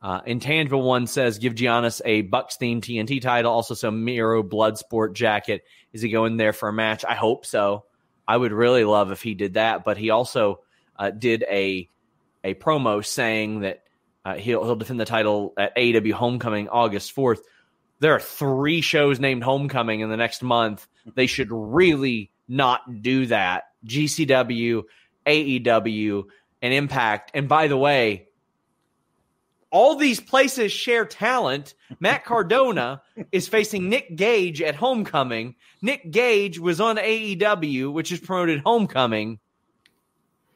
Uh, Intangible One says, give Giannis a Bucks themed TNT title, also some Miro Bloodsport jacket. Is he going there for a match? I hope so. I would really love if he did that. But he also uh, did a a promo saying that uh, he'll he'll defend the title at AEW Homecoming August fourth. There are three shows named Homecoming in the next month. They should really not do that. GCW, AEW, and Impact. And by the way, all these places share talent. Matt Cardona *laughs* is facing Nick Gage at Homecoming. Nick Gage was on AEW, which is promoted Homecoming.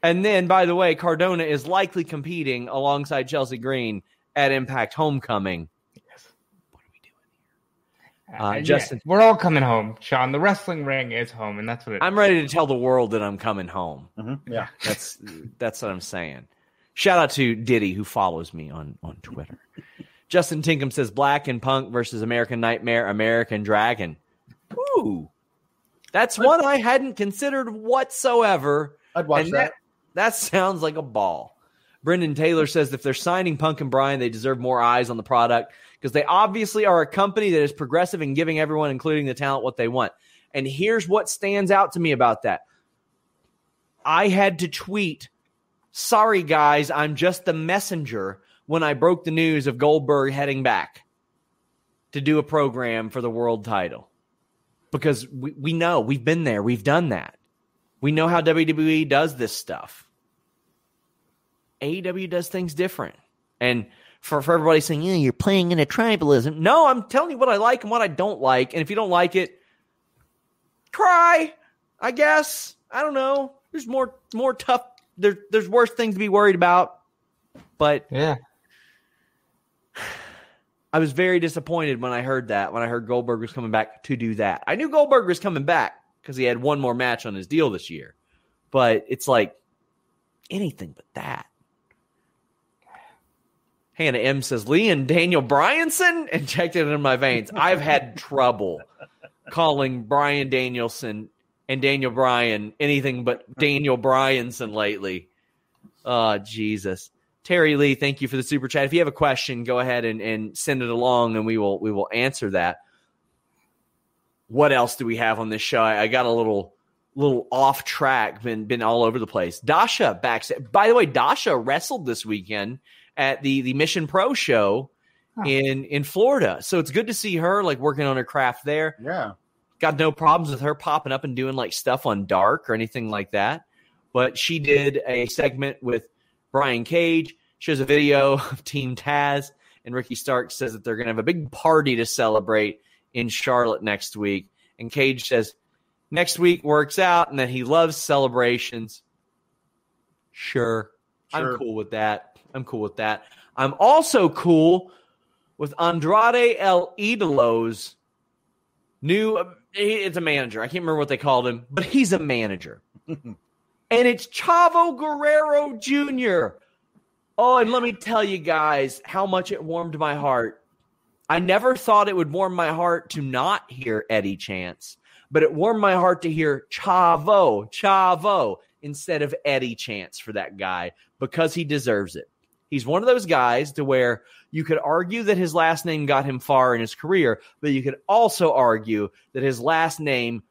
And then, by the way, Cardona is likely competing alongside Chelsea Green at Impact Homecoming. Uh, Uh, yeah, Justin- we're all coming home, Sean. The wrestling ring is home, and that's what it I'm ready to tell the world that I'm coming home. Mhm, Yeah. *laughs* That's that's what I'm saying. Shout out to Diddy who follows me on on Twitter. Justin Tinkham says Black and Punk versus American Nightmare, American Dragon. Ooh, that's one I hadn't considered whatsoever. I'd watch And that. That sounds like a ball. Brendan Taylor says if they're signing Punk and Bryan, they deserve more eyes on the product because they obviously are a company that is progressive and giving everyone, including the talent, what they want. And here's what stands out to me about that. I had to tweet, sorry guys, I'm just the messenger when I broke the news of Goldberg heading back to do a program for the world title. Because we, we know, we've been there, we've done that. We know how WWE does this stuff. AEW does things different. And for, for everybody saying, yeah, you're playing in a tribalism. No, I'm telling you what I like and what I don't like. And if you don't like it, cry, I guess. I don't know. There's more more tough there, there's worse things to be worried about. But Yeah. I was very disappointed when I heard that, when I heard Goldberg was coming back to do that. I knew Goldberg was coming back because he had one more match on his deal this year. But it's like anything but that. Hannah M says, Lee and Daniel Bryanson *laughs* injected in my veins. I've had trouble calling Bryan Danielson and Daniel Bryan anything but Daniel Bryanson lately. Oh, Jesus. Terry Lee, thank you for the super chat. If you have a question, go ahead and, and send it along and we will we will answer that. What else do we have on this show? I, I got a little little off track, been been all over the place. Dasha back. By the way, Dasha wrestled this weekend at the the Mission Pro show Huh. in in Florida. So it's good to see her like working on her craft there. Yeah. Got no problems with her popping up and doing like stuff on Dark or anything like that. But she did a segment with Brian Cage, shows a video *laughs* of Team Taz, and Ricky Starks says that they're going to have a big party to celebrate in Charlotte next week. And Cage says next week works out and that he loves celebrations. Sure. Sure. I'm cool with that. I'm cool with that. I'm also cool with Andrade El Idolo's new. It's a manager. I can't remember what they called him, but he's a manager, *laughs* and it's Chavo Guerrero Jr. Oh, and let me tell you guys how much it warmed my heart. I never thought it would warm my heart to not hear Eddie Chance, but it warmed my heart to hear Chavo, Chavo instead of Eddie Chance for that guy because he deserves it. He's one of those guys to where you could argue that his last name got him far in his career, but you could also argue that his last name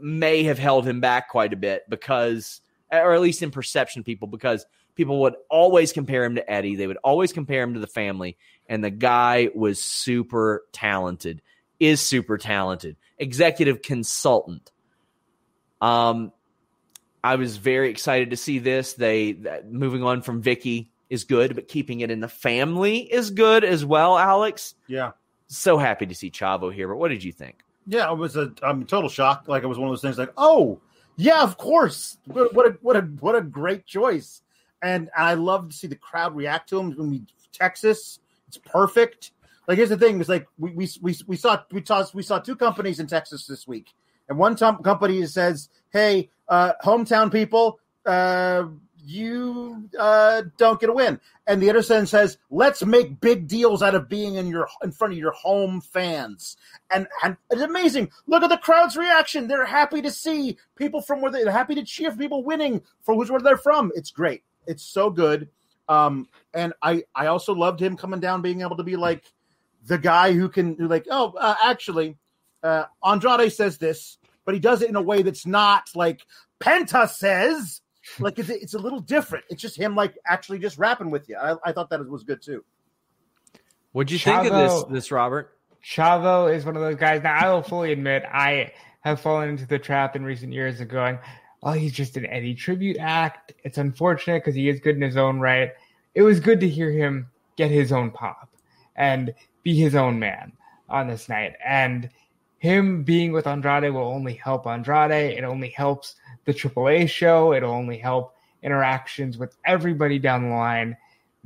may have held him back quite a bit because, or at least in perception, people, because people would always compare him to Eddie. They would always compare him to the family. And the guy was super talented, is super talented, executive consultant. Um, I was very excited to see this. They that, moving on from Vickie is good, but keeping it in the family is good as well. Alex, Yeah. so happy to see Chavo here. But what did you think? Yeah, I was a I'm total shock. Like it was one of those things like, oh yeah, of course. What, what a what a what a great choice. And I love to see the crowd react to him when we Texas. It's perfect. Like here's the thing: is like we we we, we saw we saw we saw two companies in Texas this week, and one tom- company says, "Hey, uh, hometown people, uh, you uh, don't get a win," and the other side says, "Let's make big deals out of being in your in front of your home fans." And and it's amazing. Look at the crowd's reaction; they're happy to see people from where they're happy to cheer for people winning for who's where they're from. It's great. It's so good. Um, and I I also loved him coming down, being able to be like the guy who can who like, oh, uh, actually, uh, Andrade says this, but he does it in a way that's not like Penta says. Like it's, it's a little different. It's just him like actually just rapping with you. I, I thought that was good too. What'd you think of this, this Robert? Chavo is one of those guys. Now, I will fully admit I have fallen into the trap in recent years of going, oh, he's just an Eddie tribute act. It's unfortunate because he is good in his own right. It was good to hear him get his own pop and be his own man on this night. And him being with Andrade will only help Andrade. It only helps the AAA show. It'll only help interactions with everybody down the line.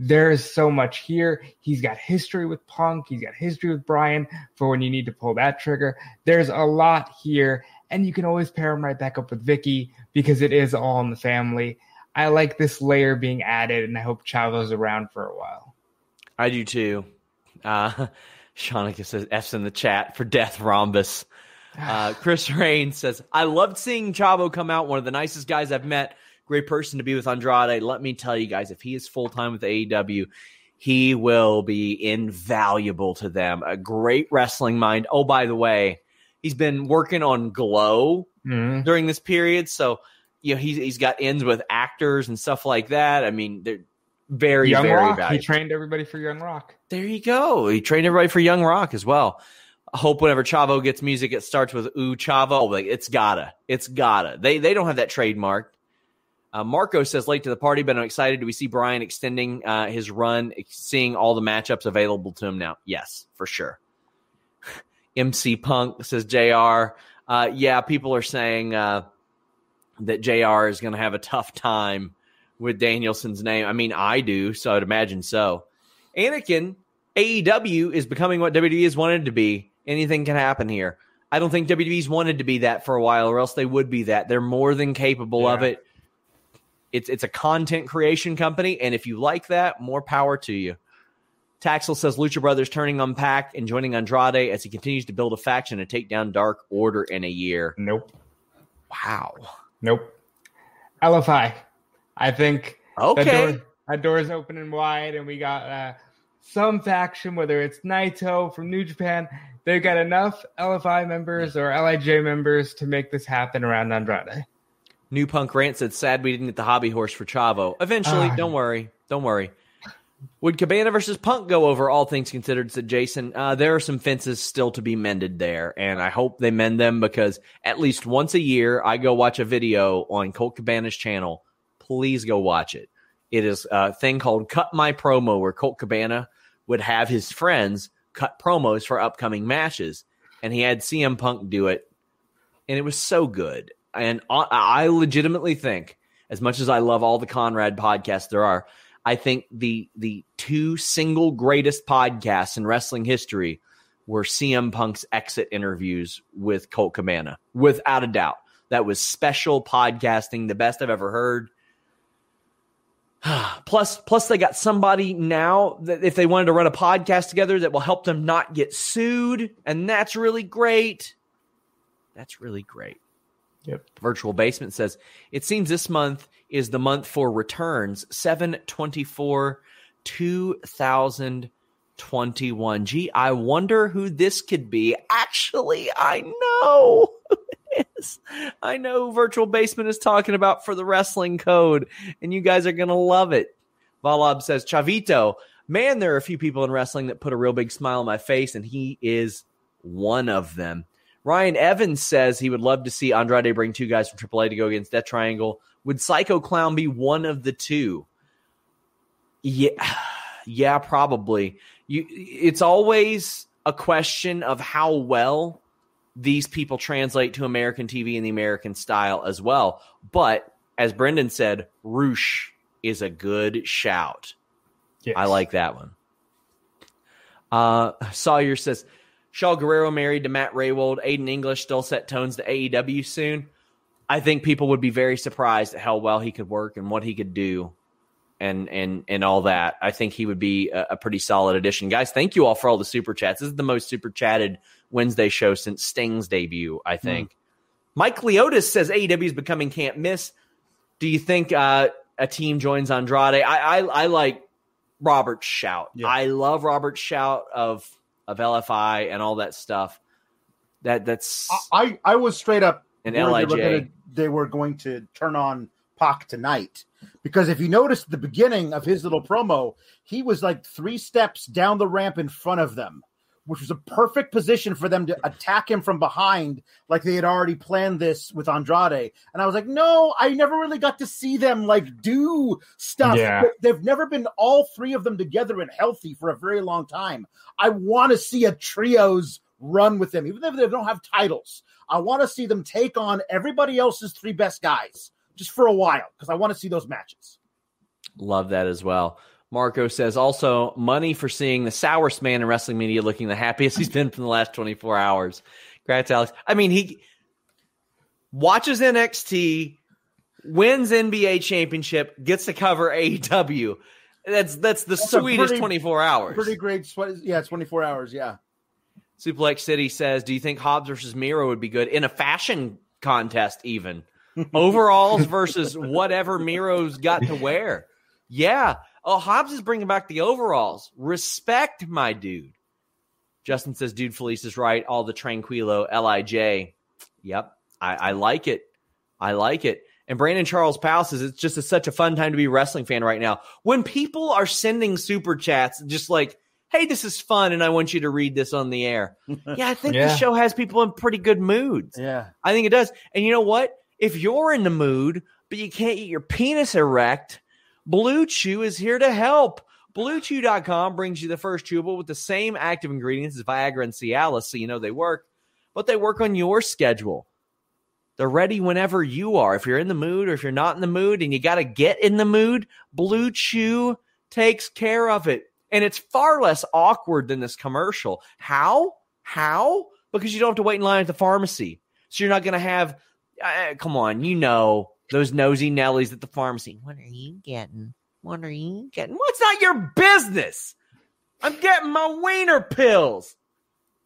There's so much here. He's got history with Punk. He's got history with Bryan for when you need to pull that trigger. There's a lot here. And you can always pair him right back up with Vickie because it is all in the family. I like this layer being added, and I hope Chavo's around for a while. I do too. Uh, *laughs* Shanika says F's in the chat for Death Rhombus. Uh, *sighs* Chris Rain says, I loved seeing Chavo come out, one of the nicest guys I've met. Great person to be with Andrade. Let me tell you guys, if he is full time with AEW, he will be invaluable to them. A great wrestling mind. Oh, by the way, he's been working on Glow Mm-hmm. during this period. So, you know, he's, he's got ends with actors and stuff like that. I mean, they're very, Young very Rock. valuable. He trained everybody for Young Rock. There you go. He trained everybody for Young Rock as well. I hope whenever Chavo gets music, it starts with "Ooh Chavo." Like it's gotta, it's gotta. They they don't have that trademark. Uh, Marco says late to the party, but I'm excited. Do we see Bryan extending uh, his run, seeing all the matchups available to him now? Yes, for sure. MC Punk says Jr. Uh, yeah, people are saying uh, that Jr. is going to have a tough time with Danielson's name. I mean, I do, so I'd imagine so. Anakin, AEW is becoming what WWE has wanted to be. Anything can happen here. I don't think WWE's wanted to be that for a while, or else they would be that. They're more than capable of it. It's it's a content creation company, and if you like that, more power to you. Taxel says Lucha Brothers turning on Pac and joining Andrade as he continues to build a faction and take down Dark Order in a year. Nope. Wow. Nope. LFI. I think Okay. that, door, that door is open and wide, and we got uh, some faction, whether it's Naito from New Japan, they've got enough LFI members or LIJ members to make this happen around Andrade. New Punk Rant said, sad we didn't get the hobby horse for Chavo. Eventually, Ah. don't worry. Don't worry. Would Cabana versus Punk go over, all things considered, said Jason. Uh, there are some fences still to be mended there, and I hope they mend them because at least once a year, I go watch a video on Colt Cabana's channel. Please go watch it. It is a thing called Cut My Promo, where Colt Cabana would have his friends cut promos for upcoming matches, and he had CM Punk do it, and it was so good. And I- I legitimately think, as much as I love all the Conrad podcasts there are, I think the the two single greatest podcasts in wrestling history were CM Punk's exit interviews with Colt Cabana, without a doubt. That was special podcasting, the best I've ever heard. *sighs* plus, plus they got somebody now that if they wanted to run a podcast together that will help them not get sued, and that's really great. That's really great. Yep. Virtual Basement says it seems this month is the month for returns 724 2021. Gee, I wonder who this could be. Actually, I know. I know Virtual Basement is talking about for the wrestling code, and you guys are to love it. Valab says, Chavito, man, there are a few people in wrestling that put a real big smile on my face, and he is one of them. Ryan Evans says he would love to see Andrade bring two guys from AAA to go against Death Triangle. Would Psycho Clown be one of the two? Yeah, *sighs* yeah, probably. You, it's always a question of how well these people translate to American TV and the American style as well. But as Brendan said, Rush is a good shout. Yes. I like that one. Uh, Sawyer says Shaul Guerrero married to Matt Rehwoldt. Aiden English still set tones to AEW soon. I think people would be very surprised at how well he could work and what he could do, and and and all that. I think he would be a, a pretty solid addition, guys. Thank you all for all the super chats. This is the most super chatted Wednesday show since Sting's debut. I think. Mike Leotis says AEW is becoming can't miss. Do you think uh, a team joins Andrade? I I, I like Robert's shout. Yeah. I love Robert's shout of of LFI and all that stuff. That that's I I was straight up an worried They were, LIJ. gonna, they were going to turn on Pac tonight because if you noticed the beginning of his little promo, he was like three steps down the ramp in front of them which was a perfect position for them to attack him from behind, like they had already planned this with Andrade. And I was like, no, I never really got to see them like do stuff. Yeah. They've never been all three of them together and healthy for a very long time. I want to see a trios run with them, even if they don't have titles. I want to see them take on everybody else's three best guys just for a while because I want to see those matches. Love that as well. Marco says also money for seeing the sourest man in wrestling media looking the happiest he's been from the last 24 hours. Congrats, Alex. I mean, he watches NXT, wins NBA championship, gets to cover AEW. That's that's the That's sweetest pretty- 24 hours. Pretty great. Yeah, 24 hours. Yeah. Suplex City says, "Do you think Hobbs versus Miro would be good in a fashion contest? Even *laughs* overalls versus whatever Miro's got to wear? Yeah. Oh, Hobbs is bringing back the overalls. Respect, my dude." Justin says, "Dude, Felice is right. All the Tranquilo Lij. Yep, I, I like it. I like it." And Brandon Charles Powell says it's just a, such a fun time to be a wrestling fan right now. When people are sending super chats, just like, hey, this is fun, and I want you to read this on the air. *laughs* Yeah, I think Yeah. the show has people in pretty good moods. Yeah. I think it does. And you know what? If you're in the mood, but you can't get your penis erect, Blue Chew is here to help. BlueChew.com brings you the first chewable with the same active ingredients as Viagra and Cialis, so you know they work, but they work on your schedule. They're ready whenever you are. If you're in the mood or if you're not in the mood and you got to get in the mood, Blue Chew takes care of it. And it's far less awkward than this commercial. How? How? Because you don't have to wait in line at the pharmacy. So you're not going to have, uh, come on, you know, those nosy Nellies at the pharmacy. What are you getting? What are you getting? What's not your business? I'm getting my wiener pills.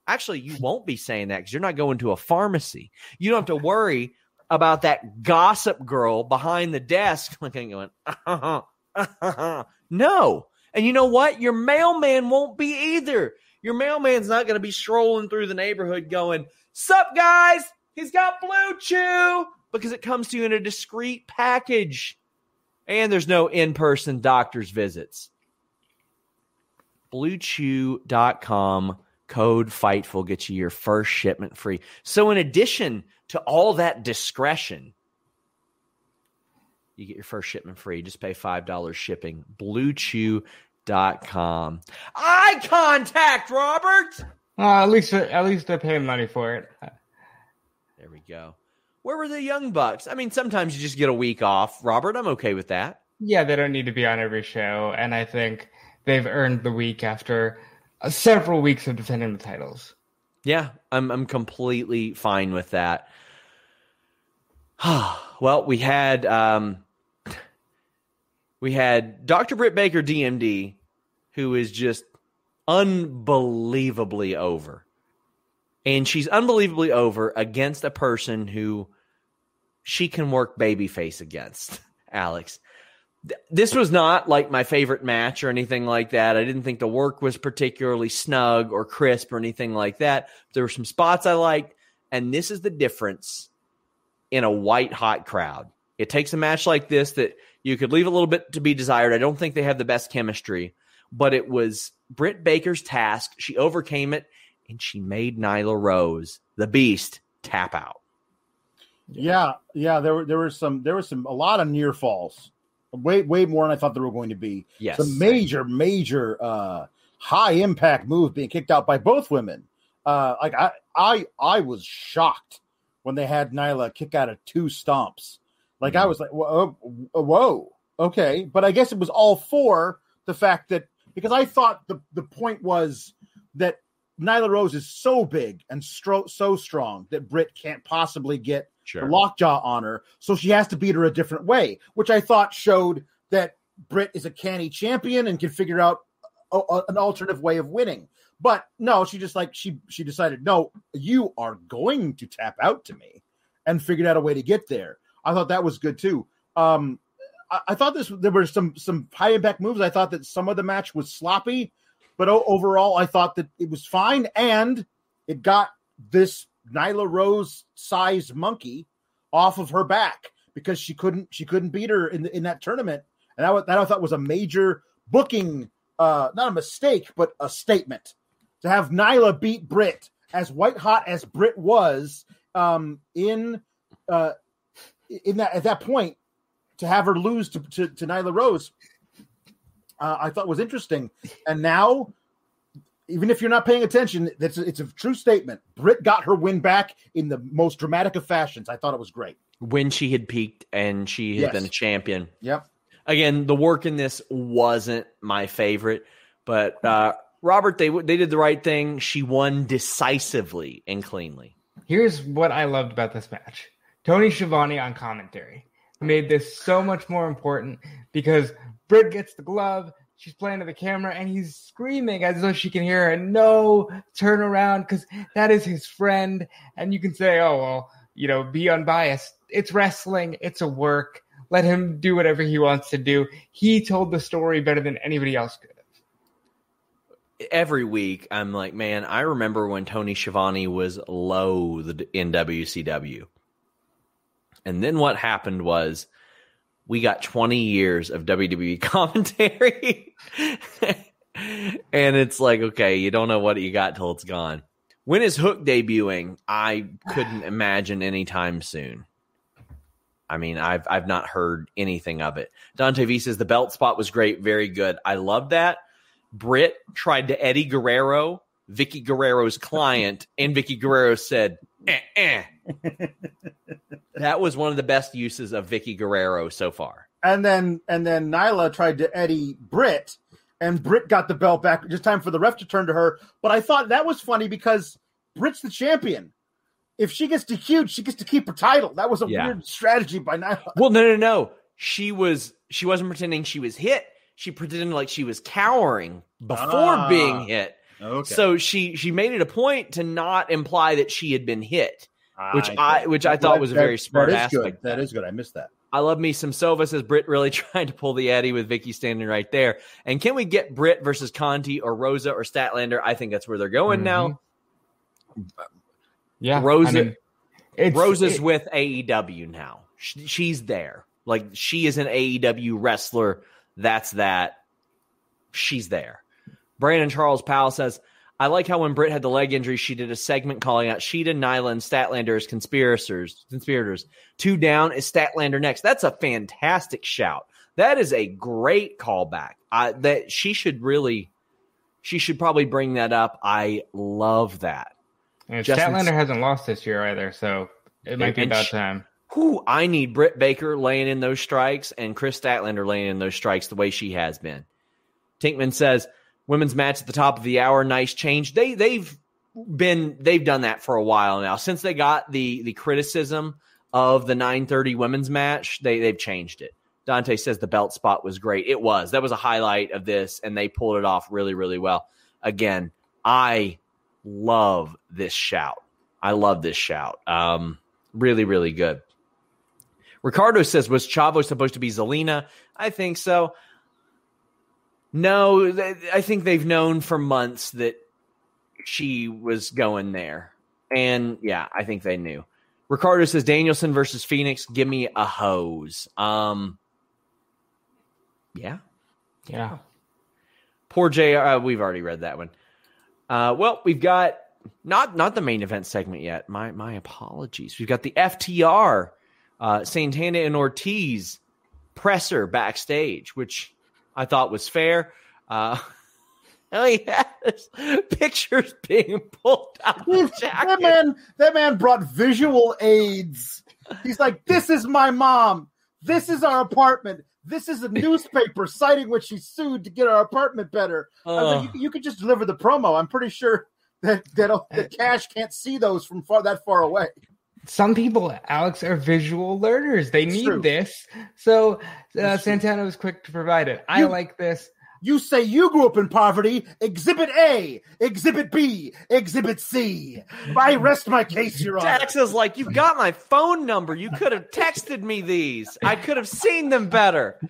Actually, you won't be saying that because you're not going to a pharmacy. You don't have to worry about that gossip girl behind the desk *laughs* looking going, uh-huh, uh-huh, uh-huh. no. And you know what? Your mailman won't be either. Your mailman's not going to be strolling through the neighborhood going, Sup, guys? He's got Blue Chew because it comes to you in a discreet package. And there's no in person doctor's visits. BlueChew.com code FIGHTFUL gets you your first shipment free. So, in addition to all that discretion, you get your first shipment free. Just pay $5 shipping. BlueChew.com. Eye contact, Robert. Uh, at least at least they're paying money for it. There we go. Where were the Young Bucks? I mean, sometimes you just get a week off, Robert. I'm okay with that. Yeah, they don't need to be on every show, and I think they've earned the week after uh, several weeks of defending the titles. Yeah, I'm I'm completely fine with that. *sighs* well, we had um we had Dr. Britt Baker DMD who is just unbelievably over. And she's unbelievably over against a person who she can work babyface against, *laughs* Alex. Th- This was not like my favorite match or anything like that. I didn't think the work was particularly snug or crisp or anything like that. There were some spots I liked, and this is the difference in a white hot crowd. It takes a match like this that you could leave a little bit to be desired. I don't think they have the best chemistry, but it was Britt Baker's task. She overcame it, and she made Nyla Rose, the beast, tap out. Yeah, yeah. There were there were some there was some a lot of near falls, way way more than I thought there were going to be. Yes. some major major uh, high impact move being kicked out by both women. Uh, like I I I was shocked when they had Nyla kick out of two stomps. Like I was like, whoa, whoa, okay. But I guess it was all for the fact that because I thought the the point was that Nyla Rose is so big and stro- so strong that Britt can't possibly get the lockjaw on her, so she has to beat her a different way, which I thought showed that Britt is a canny champion and can figure out a, a- an alternative way of winning. But no, she just like she she decided, no, you are going to tap out to me, and figured out a way to get there. I thought that was good too. Um, I, I thought this there were some some high impact moves. I thought that some of the match was sloppy, but overall, I thought that it was fine, and it got this Nyla Rose sized monkey off of her back because she couldn't she couldn't beat her in the, in that tournament, and that that I thought was a major booking, uh, not a mistake, but a statement. to have Nyla beat Britt as white hot as Britt was um, in uh, in that at that point to have her lose to, to, to Nyla Rose, uh, I thought was interesting. And now, even if you're not paying attention, that's it's a true statement. Britt got her win back in the most dramatic of fashions. I thought it was great. When she had peaked and she had Yes. been a champion. Yep. Again, the work in this wasn't my favorite, but uh, Robert, they they did the right thing. She won decisively and cleanly. Here's what I loved about this match. Tony Schiavone on commentary made this so much more important because Britt gets the glove, she's playing to the camera, and he's screaming as though she can hear her. No, turn around because that is his friend. And you can say, oh, well, you know, be unbiased. It's wrestling, it's a work. Let him do whatever he wants to do. He told the story better than anybody else could. Every week, I'm like, man, I remember when Tony Schiavone was loathed in WCW. And then what happened was we got 20 years of WWE *laughs* commentary. and it's like, okay, you don't know what you got till it's gone. When is Hook debuting? I couldn't imagine anytime soon. I mean, I've I've not heard anything of it. Dante V says the belt spot was great, very good. I love that. Britt tried to Eddie Guerrero, Vickie Guerrero's client, and Vickie Guerrero said, eh, eh. *laughs* that was one of the best uses of Vickie Guerrero so far. And then and then Nyla tried to Eddie Britt, and Britt got the belt back. Just time for the ref to turn to her. But I thought that was funny because Britt's the champion. If she gets DQ'd, she gets to keep her title. That was a Yeah. weird strategy by Nyla. Well, no, no, no. She was she wasn't pretending she was hit. She pretended like she was cowering before Ah. being hit. Okay. So she she made it a point to not imply that she had been hit. Which see. I- which I thought was a very smart that is good. aspect. That is good. I missed that. I love me some Sova says Britt really *laughs* trying to pull the Eddie with Vickie standing right there. And can we get Britt versus Conti or Rosa or Statlander? I think that's where they're going mm-hmm. now. Yeah. Rosa- I mean, it's, Rosa's it- with AEW now. She, she's there. Like she is an AEW wrestler. That's that. She's there. Brandon Charles Powell says, I like how when Britt had the leg injury, she did a segment calling out Shida, Nyla, and Statlander as conspirators. Conspirators. Two down is Statlander next. That's a fantastic shout. That is a great callback. I, that she should really, she should probably bring that up. I love that. and Justin- Statlander hasn't lost this year either, so it might be about sh- time. Whew, I need Britt Baker laying in those strikes and Kris Statlander laying in those strikes the way she has been. Tinkman says, women's match at the top of the hour, nice change. They they've been they've done that for a while now. Since they got the the criticism of the 930 women's match, they they've changed it. Dante says the belt spot was great. It was. That was a highlight of this, and they pulled it off really, really well. Again, I love this shout. I love this shout. Um, really, really good. Ricardo says, was Chavo supposed to be Zelina? I think so. No, I think they've known for months that she was going there. And yeah, I think they knew. Ricardo says Danielson versus Fenix, give me a hose. Um Yeah. Yeah. Poor JR, uh, we've already read that one. Uh, well, we've got not not the main event segment yet. My my apologies. We've got the FTR, uh, Santana and Ortiz presser backstage, which I thought was fair. Uh, *laughs* oh yeah, pictures being pulled out that man, that man brought visual aids. He's like, "This is my mom. This is our apartment. This is a newspaper citing when she sued to get our apartment better." I was like, you, you could just deliver the promo. I'm pretty sure that that the *laughs* cash can't see those from far that far away. Some people, Alex, are visual learners. They It's need true. this. So uh, Santana was quick to provide it. I You- like this. You say you grew up in poverty. Exhibit A, Exhibit B, Exhibit C. I rest my case, Your Honor. Dax is like, you've got my phone number. You could have texted me these. I could have seen them better.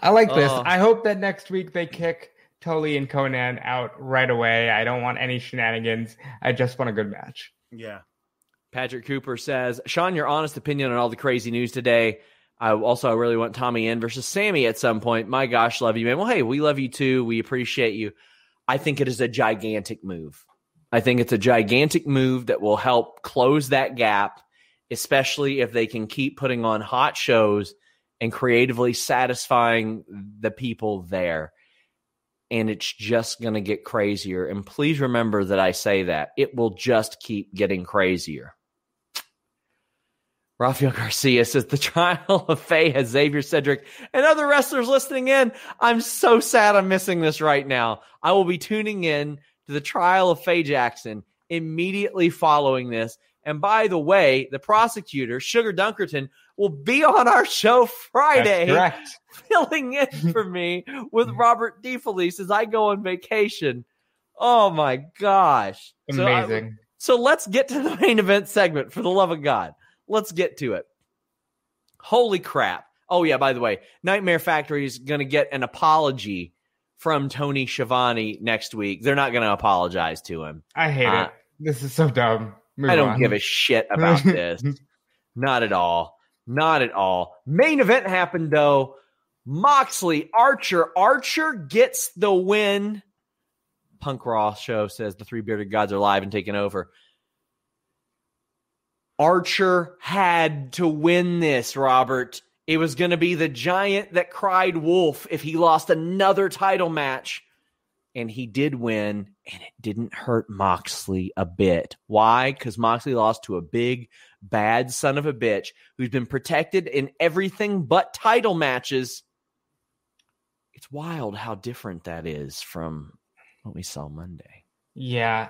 I like this. Oh. I hope that next week they kick Tully and Konnan out right away. I don't want any shenanigans. I just want a good match. Yeah. Patrick Cooper says, Sean, your honest opinion on all the crazy news today. I also I really want Tommy End versus Sammy at some point. My gosh, love you, man. Well, hey, we love you too. We appreciate you. I think it is a gigantic move. I think it's a gigantic move that will help close that gap, especially if they can keep putting on hot shows and creatively satisfying the people there. And it's just going to get crazier. And please remember that I say that it will just keep getting crazier. Rafael Garcia says the trial of Faye has Xavier Cedric and other wrestlers listening in. I'm so sad I'm missing this right now. I will be tuning in to the trial of Faye Jackson immediately following this. And by the way, the prosecutor, Sugar Dunkerton, will be on our show Friday, *laughs* filling in for me with Robert DeFelice as I go on vacation. Oh my gosh. Amazing. So, I, so let's get to the main event segment for the love of God. Let's get to it. Holy crap. Oh, yeah, by the way, Nightmare Factory is going to get an apology from Tony Schiavone next week. They're not going to apologize to him. I hate uh, it. This is so dumb. Move I don't on. give a shit about *laughs* this. not at all. Not at all. Main event happened though. Moxley, Archer. Archer gets the win. Punk Raw show says the three bearded gods are live and taking over. Archer had to win this, Robert. It was going to be the giant that cried wolf if he lost another title match. And he did win, and it didn't hurt Moxley a bit. Why? Because Moxley lost to a big, bad son of a bitch who's been protected in everything but title matches. It's wild how different that is from what we saw Monday. Yeah.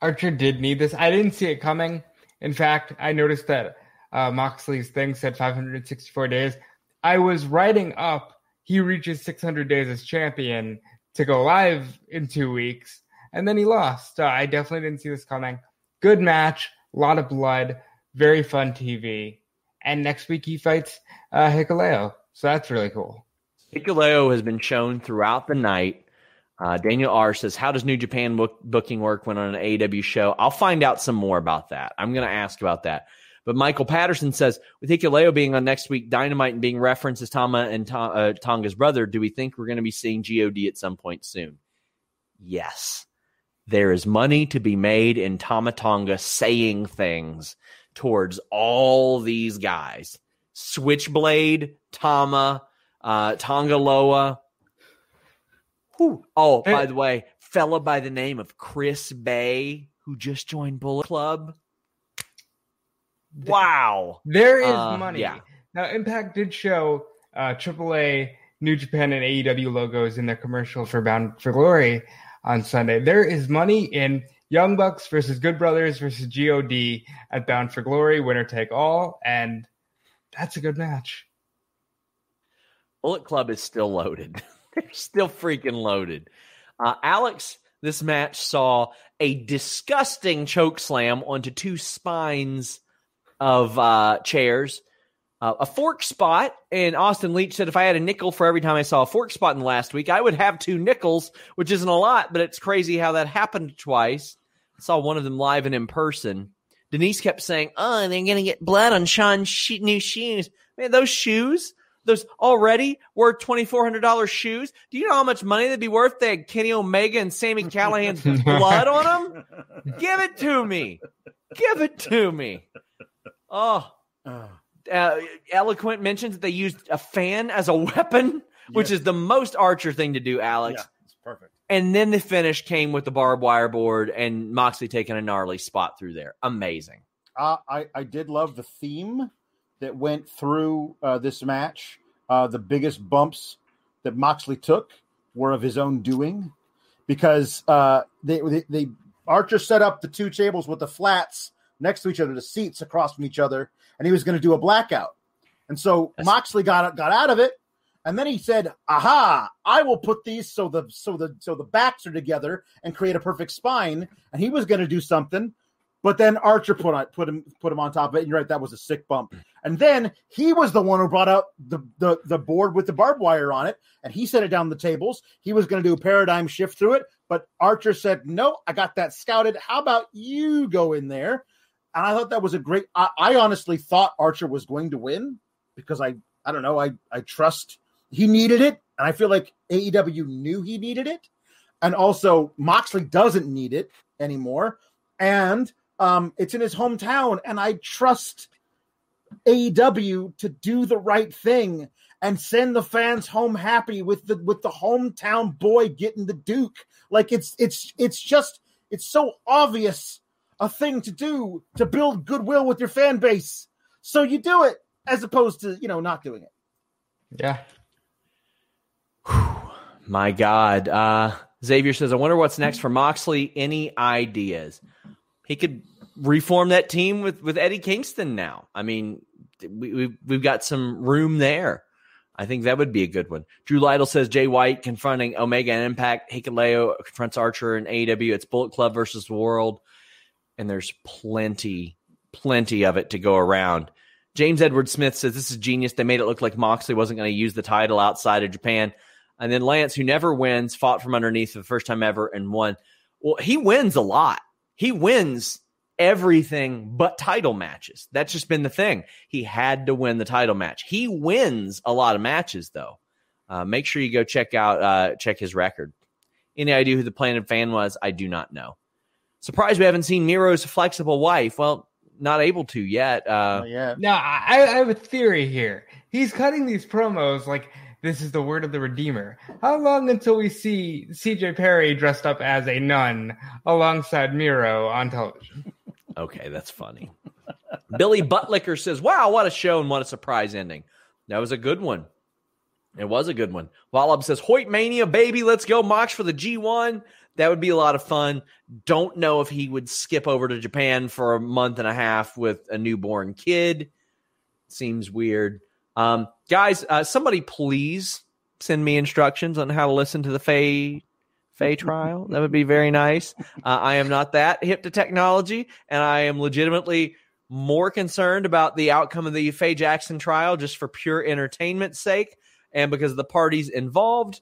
Archer did need this. I didn't see it coming. In fact, I noticed that uh, Moxley's thing said 564 days. I was writing up he reaches 600 days as champion to go live in two weeks, and then he lost. Uh, I definitely didn't see this coming. Good match, a lot of blood, very fun TV. And next week he fights uh, Hikuleo, so that's really cool. Hikuleo has been shown throughout the night. Uh, Daniel R says, "How does New Japan book, booking work when on an AEW show?" I'll find out some more about that. I'm going to ask about that. But Michael Patterson says, with Hikuleo being on next week Dynamite and being referenced as Tama and Ta- uh, Tonga's brother, do we think we're going to be seeing God at some point soon? Yes. There is money to be made in Tama Tonga saying things towards all these guys. Switchblade, Tama, uh, Tonga Loa. Whew. Oh, by the way, fella by the name of Chris Bey, who just joined Bullet Club. Wow. There is uh, money. Yeah. Now, Impact did show uh, AAA, New Japan, and AEW logos in their commercial for Bound for Glory on Sunday. There is money in Young Bucks versus Good Brothers versus God at Bound for Glory, winner take all, and that's a good match. Bullet Club is still loaded. *laughs* They're still freaking loaded. Uh, Alex, this match saw a disgusting choke slam onto two spines of uh, chairs. Uh, a fork spot, and Austin Leach said if I had a nickel for every time I saw a fork spot in the last week, I would have two nickels, which isn't a lot, but it's crazy how that happened twice. Saw one of them live and in person. Denise kept saying, "Oh, they're gonna get blood on Sean's new shoes." Man, those shoes, those already worth twenty four hundred dollars shoes. Do you know how much money they'd be worth? They had Kenny Omega and Sami Callihan's *laughs* blood on them. Give it to me. Give it to me. Oh. Uh, Eloquent mentions that they used a fan as a weapon, which is the most Archer thing to do, Alex. Yeah. And then the finish came with the barbed wire board and Moxley taking a gnarly spot through there. Amazing. Uh, I, I did love the theme that went through uh, this match. Uh, the biggest bumps that Moxley took were of his own doing because uh, they, they, they Archer set up the two tables with the flats next to each other, the seats across from each other, and he was going to do a blackout. And so That's- Moxley got got out of it, and then he said, "Aha! I will put these so the so the so the backs are together and create a perfect spine." And he was going to do something, but then Archer put on put him put him on top of it. And you're right, that was a sick bump. And then he was the one who brought out the the, the board with the barbed wire on it, and he set it down the tables. He was going to do a paradigm shift through it, but Archer said, "No, I got that scouted. How about you go in there?" and I thought that was a great. I, I, honestly thought Archer was going to win because I I don't know I I trust he needed it, and I feel like AEW knew he needed it, and also Moxley doesn't need it anymore, and um, it's in his hometown, and I trust AEW to do the right thing and send the fans home happy with the with the hometown boy getting the Duke. Like it's it's it's just it's so obvious a thing to do to build goodwill with your fan base. So you do it as opposed to, you know, not doing it. Yeah. My God. Uh, Xavier says, I wonder what's next for Moxley. Any ideas? He could reform that team with, with Eddie Kingston now. I mean, we, we've, we've got some room there. I think that would be a good one. Drew Lytle says Jay White confronting Omega and Impact. Hikuleo confronts Archer and AEW. It's Bullet Club versus the World. And there's plenty, plenty of it to go around. James Edward Smith says this is genius. They made it look like Moxley wasn't going to use the title outside of Japan. And then Lance, who never wins, fought from underneath for the first time ever and won. Well, he wins a lot. He wins everything but title matches. That's just been the thing. He had to win the title match. He wins a lot of matches though. Uh, make sure you go check out uh, check his record. Any idea who the Planet fan was? I do not know. Surprised we haven't seen Miro's flexible wife. Well, not able to yet. Uh, yeah. Now, I, I have a theory here. He's cutting these promos like this is the word of the Redeemer. How long until we see CJ Perry dressed up as a nun alongside Miro on television? Okay, that's funny. Billy Buttlicker says, Wow, what a show and what a surprise ending. That was a good one. It was a good one. Wallop says, Hoyt Mania, baby, let's go. Mox for the G1. That would be a lot of fun. Don't know if he would skip over to Japan for a month and a half with a newborn kid. Seems weird. Um, guys, uh, somebody please send me instructions on how to listen to the Faye Faye trial. That would be very nice. Uh, I am not that hip to technology, and I am legitimately more concerned about the outcome of the Faye Jackson trial just for pure entertainment's sake and because of the parties involved.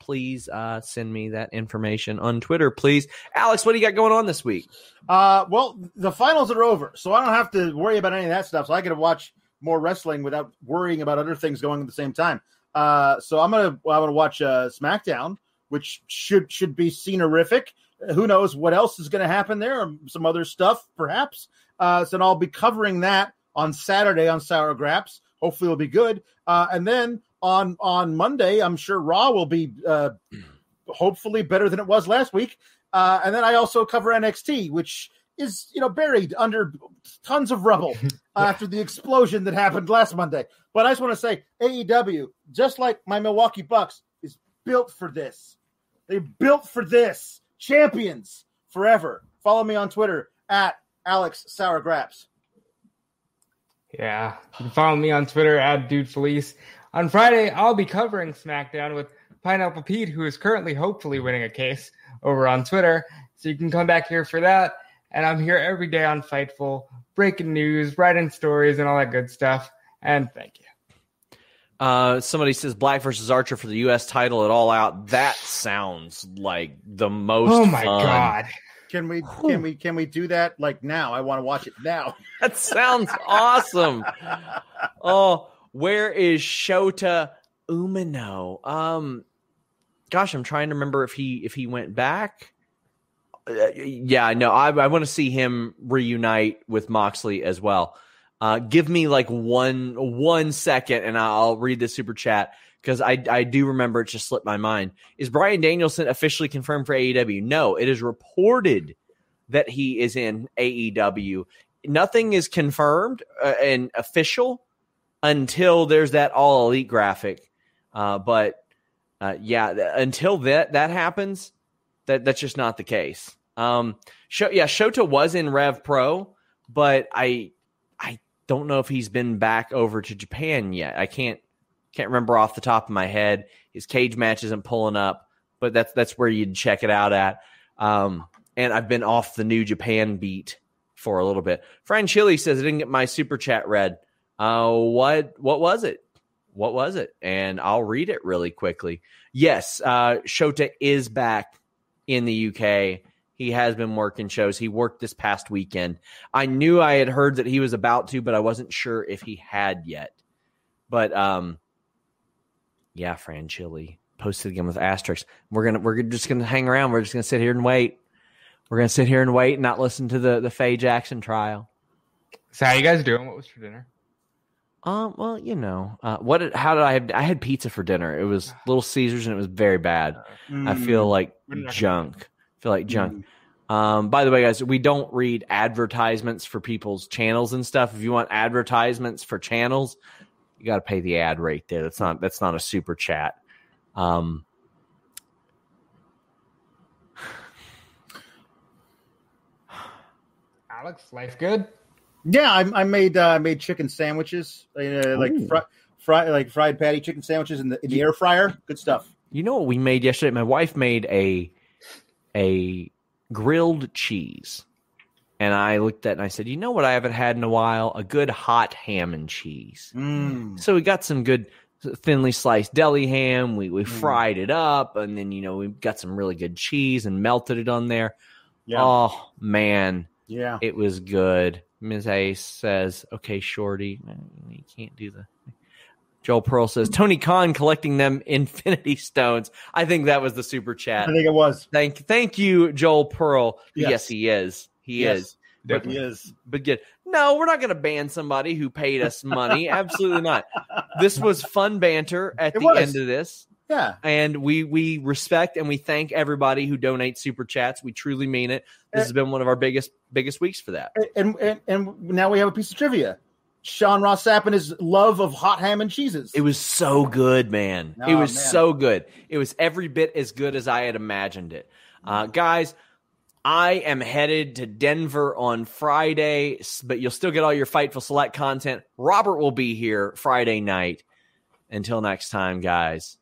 Please uh, send me that information on Twitter, please. Alex, what do you got going on this week? Uh, well, the finals are over, so I don't have to worry about any of that stuff. So I get to watch more wrestling without worrying about other things going at the same time. Uh, so I'm gonna I'm gonna watch uh, SmackDown, which should should be scenerific. Who knows what else is going to happen there? Some other stuff, perhaps. Uh, so I'll be covering that on Saturday on Sour Graps. Hopefully, it'll be good. Uh, and then on on Monday, I'm sure Raw will be uh, *clears throat* hopefully better than it was last week. Uh, and then I also cover NXT, which is you know buried under tons of rubble *laughs* uh, after the explosion that happened last Monday. But I just want to say AEW, just like my Milwaukee Bucks, is built for this. They built for this. Champions forever. Follow me on Twitter at Alex Sourgraps. Yeah. You can follow me on Twitter at Dude Felice. On Friday, I'll be covering SmackDown with Pineapple Pete, who is currently hopefully winning a case over on Twitter. So you can come back here for that. And I'm here every day on Fightful, breaking news, writing stories, and all that good stuff. And thank you. Uh, somebody says Black versus Archer for the U.S. title at All Out. That sounds like the most. Oh my fun. god! Can we can we can we do that like now? I want to watch it now. *laughs* That sounds awesome. Oh, where is Shota Umino? Um, gosh, I'm trying to remember if he if he went back. Uh, yeah, no, I, I want to see him reunite with Moxley as well. Uh, give me like one one second, and I'll read the super chat because I I do remember it just slipped my mind. Is Bryan Danielson officially confirmed for AEW? No, it is reported that he is in AEW. Nothing is confirmed uh, and official until there's that all elite graphic. Uh, but uh, yeah, until that that happens, that that's just not the case. Um, Sho- yeah, Shota was in Rev Pro, but I I don't know if he's been back over to Japan yet. I can't can't remember off the top of my head. His cage match isn't pulling up, but that's that's where you'd check it out at. Um, and I've been off the New Japan beat for a little bit. Fran Chili says I didn't get my super chat read. Uh, what what was it? What was it? And I'll read it really quickly. Yes, uh, Shota is back in the UK. He has been working shows. He worked this past weekend. I knew I had heard that he was about to, but I wasn't sure if he had yet. But um, yeah, Fran Chili. posted again with asterisks. We're gonna we're just gonna hang around. We're just gonna sit here and wait. We're gonna sit here and wait and not listen to the the Faye Jackson trial. So how you guys doing? What was for dinner? Um, well, you know, uh, what? Did, how did I have? I had pizza for dinner. It was *sighs* Little Caesars, and it was very bad. I feel like We're gonna- junk. I feel like junk. Um, by the way, guys, we don't read advertisements for people's channels and stuff. If you want advertisements for channels, you got to pay the ad rate there. That's not that's not a super chat. Um, Alex, life good? Yeah, I, I made uh, I made chicken sandwiches, uh, like Ooh. fri- fry, like fried patty chicken sandwiches in the in the air fryer. Good stuff. you know what we made yesterday? My wife made a a grilled cheese. And I looked at it and I said, "You know what I haven't had in a while? A good hot ham and cheese." Mm. So we got some good thinly sliced deli ham. We we fried it up, and then you know we got some really good cheese and melted it on there. Yeah, Oh man, yeah. it was good. Ms. Ace says, "Okay, Shorty, you can't do the." Joel Pearl says, "Tony Khan collecting them Infinity Stones." I think that was the super chat. I think it was. Thank, thank you, Joel Pearl. Yes, Yes. he is. He Yes. is. But he is. But good. No, we're not going to ban somebody who paid us money. *laughs* Absolutely not. This was fun banter at It the was. end of this, Yeah. and we we respect and we thank everybody who donates super chats. We truly mean it. This eh. has been one of our biggest biggest weeks for that. And, and and now we have a piece of trivia. Sean Ross Sapp and his love of hot ham and cheeses. It was so good, man. it Oh, was man. so good. It was every bit as good as I had imagined it. Uh, guys, I am headed to Denver on Friday, but you'll still get all your Fightful Select content. Robert will be here Friday night. Until next time, guys,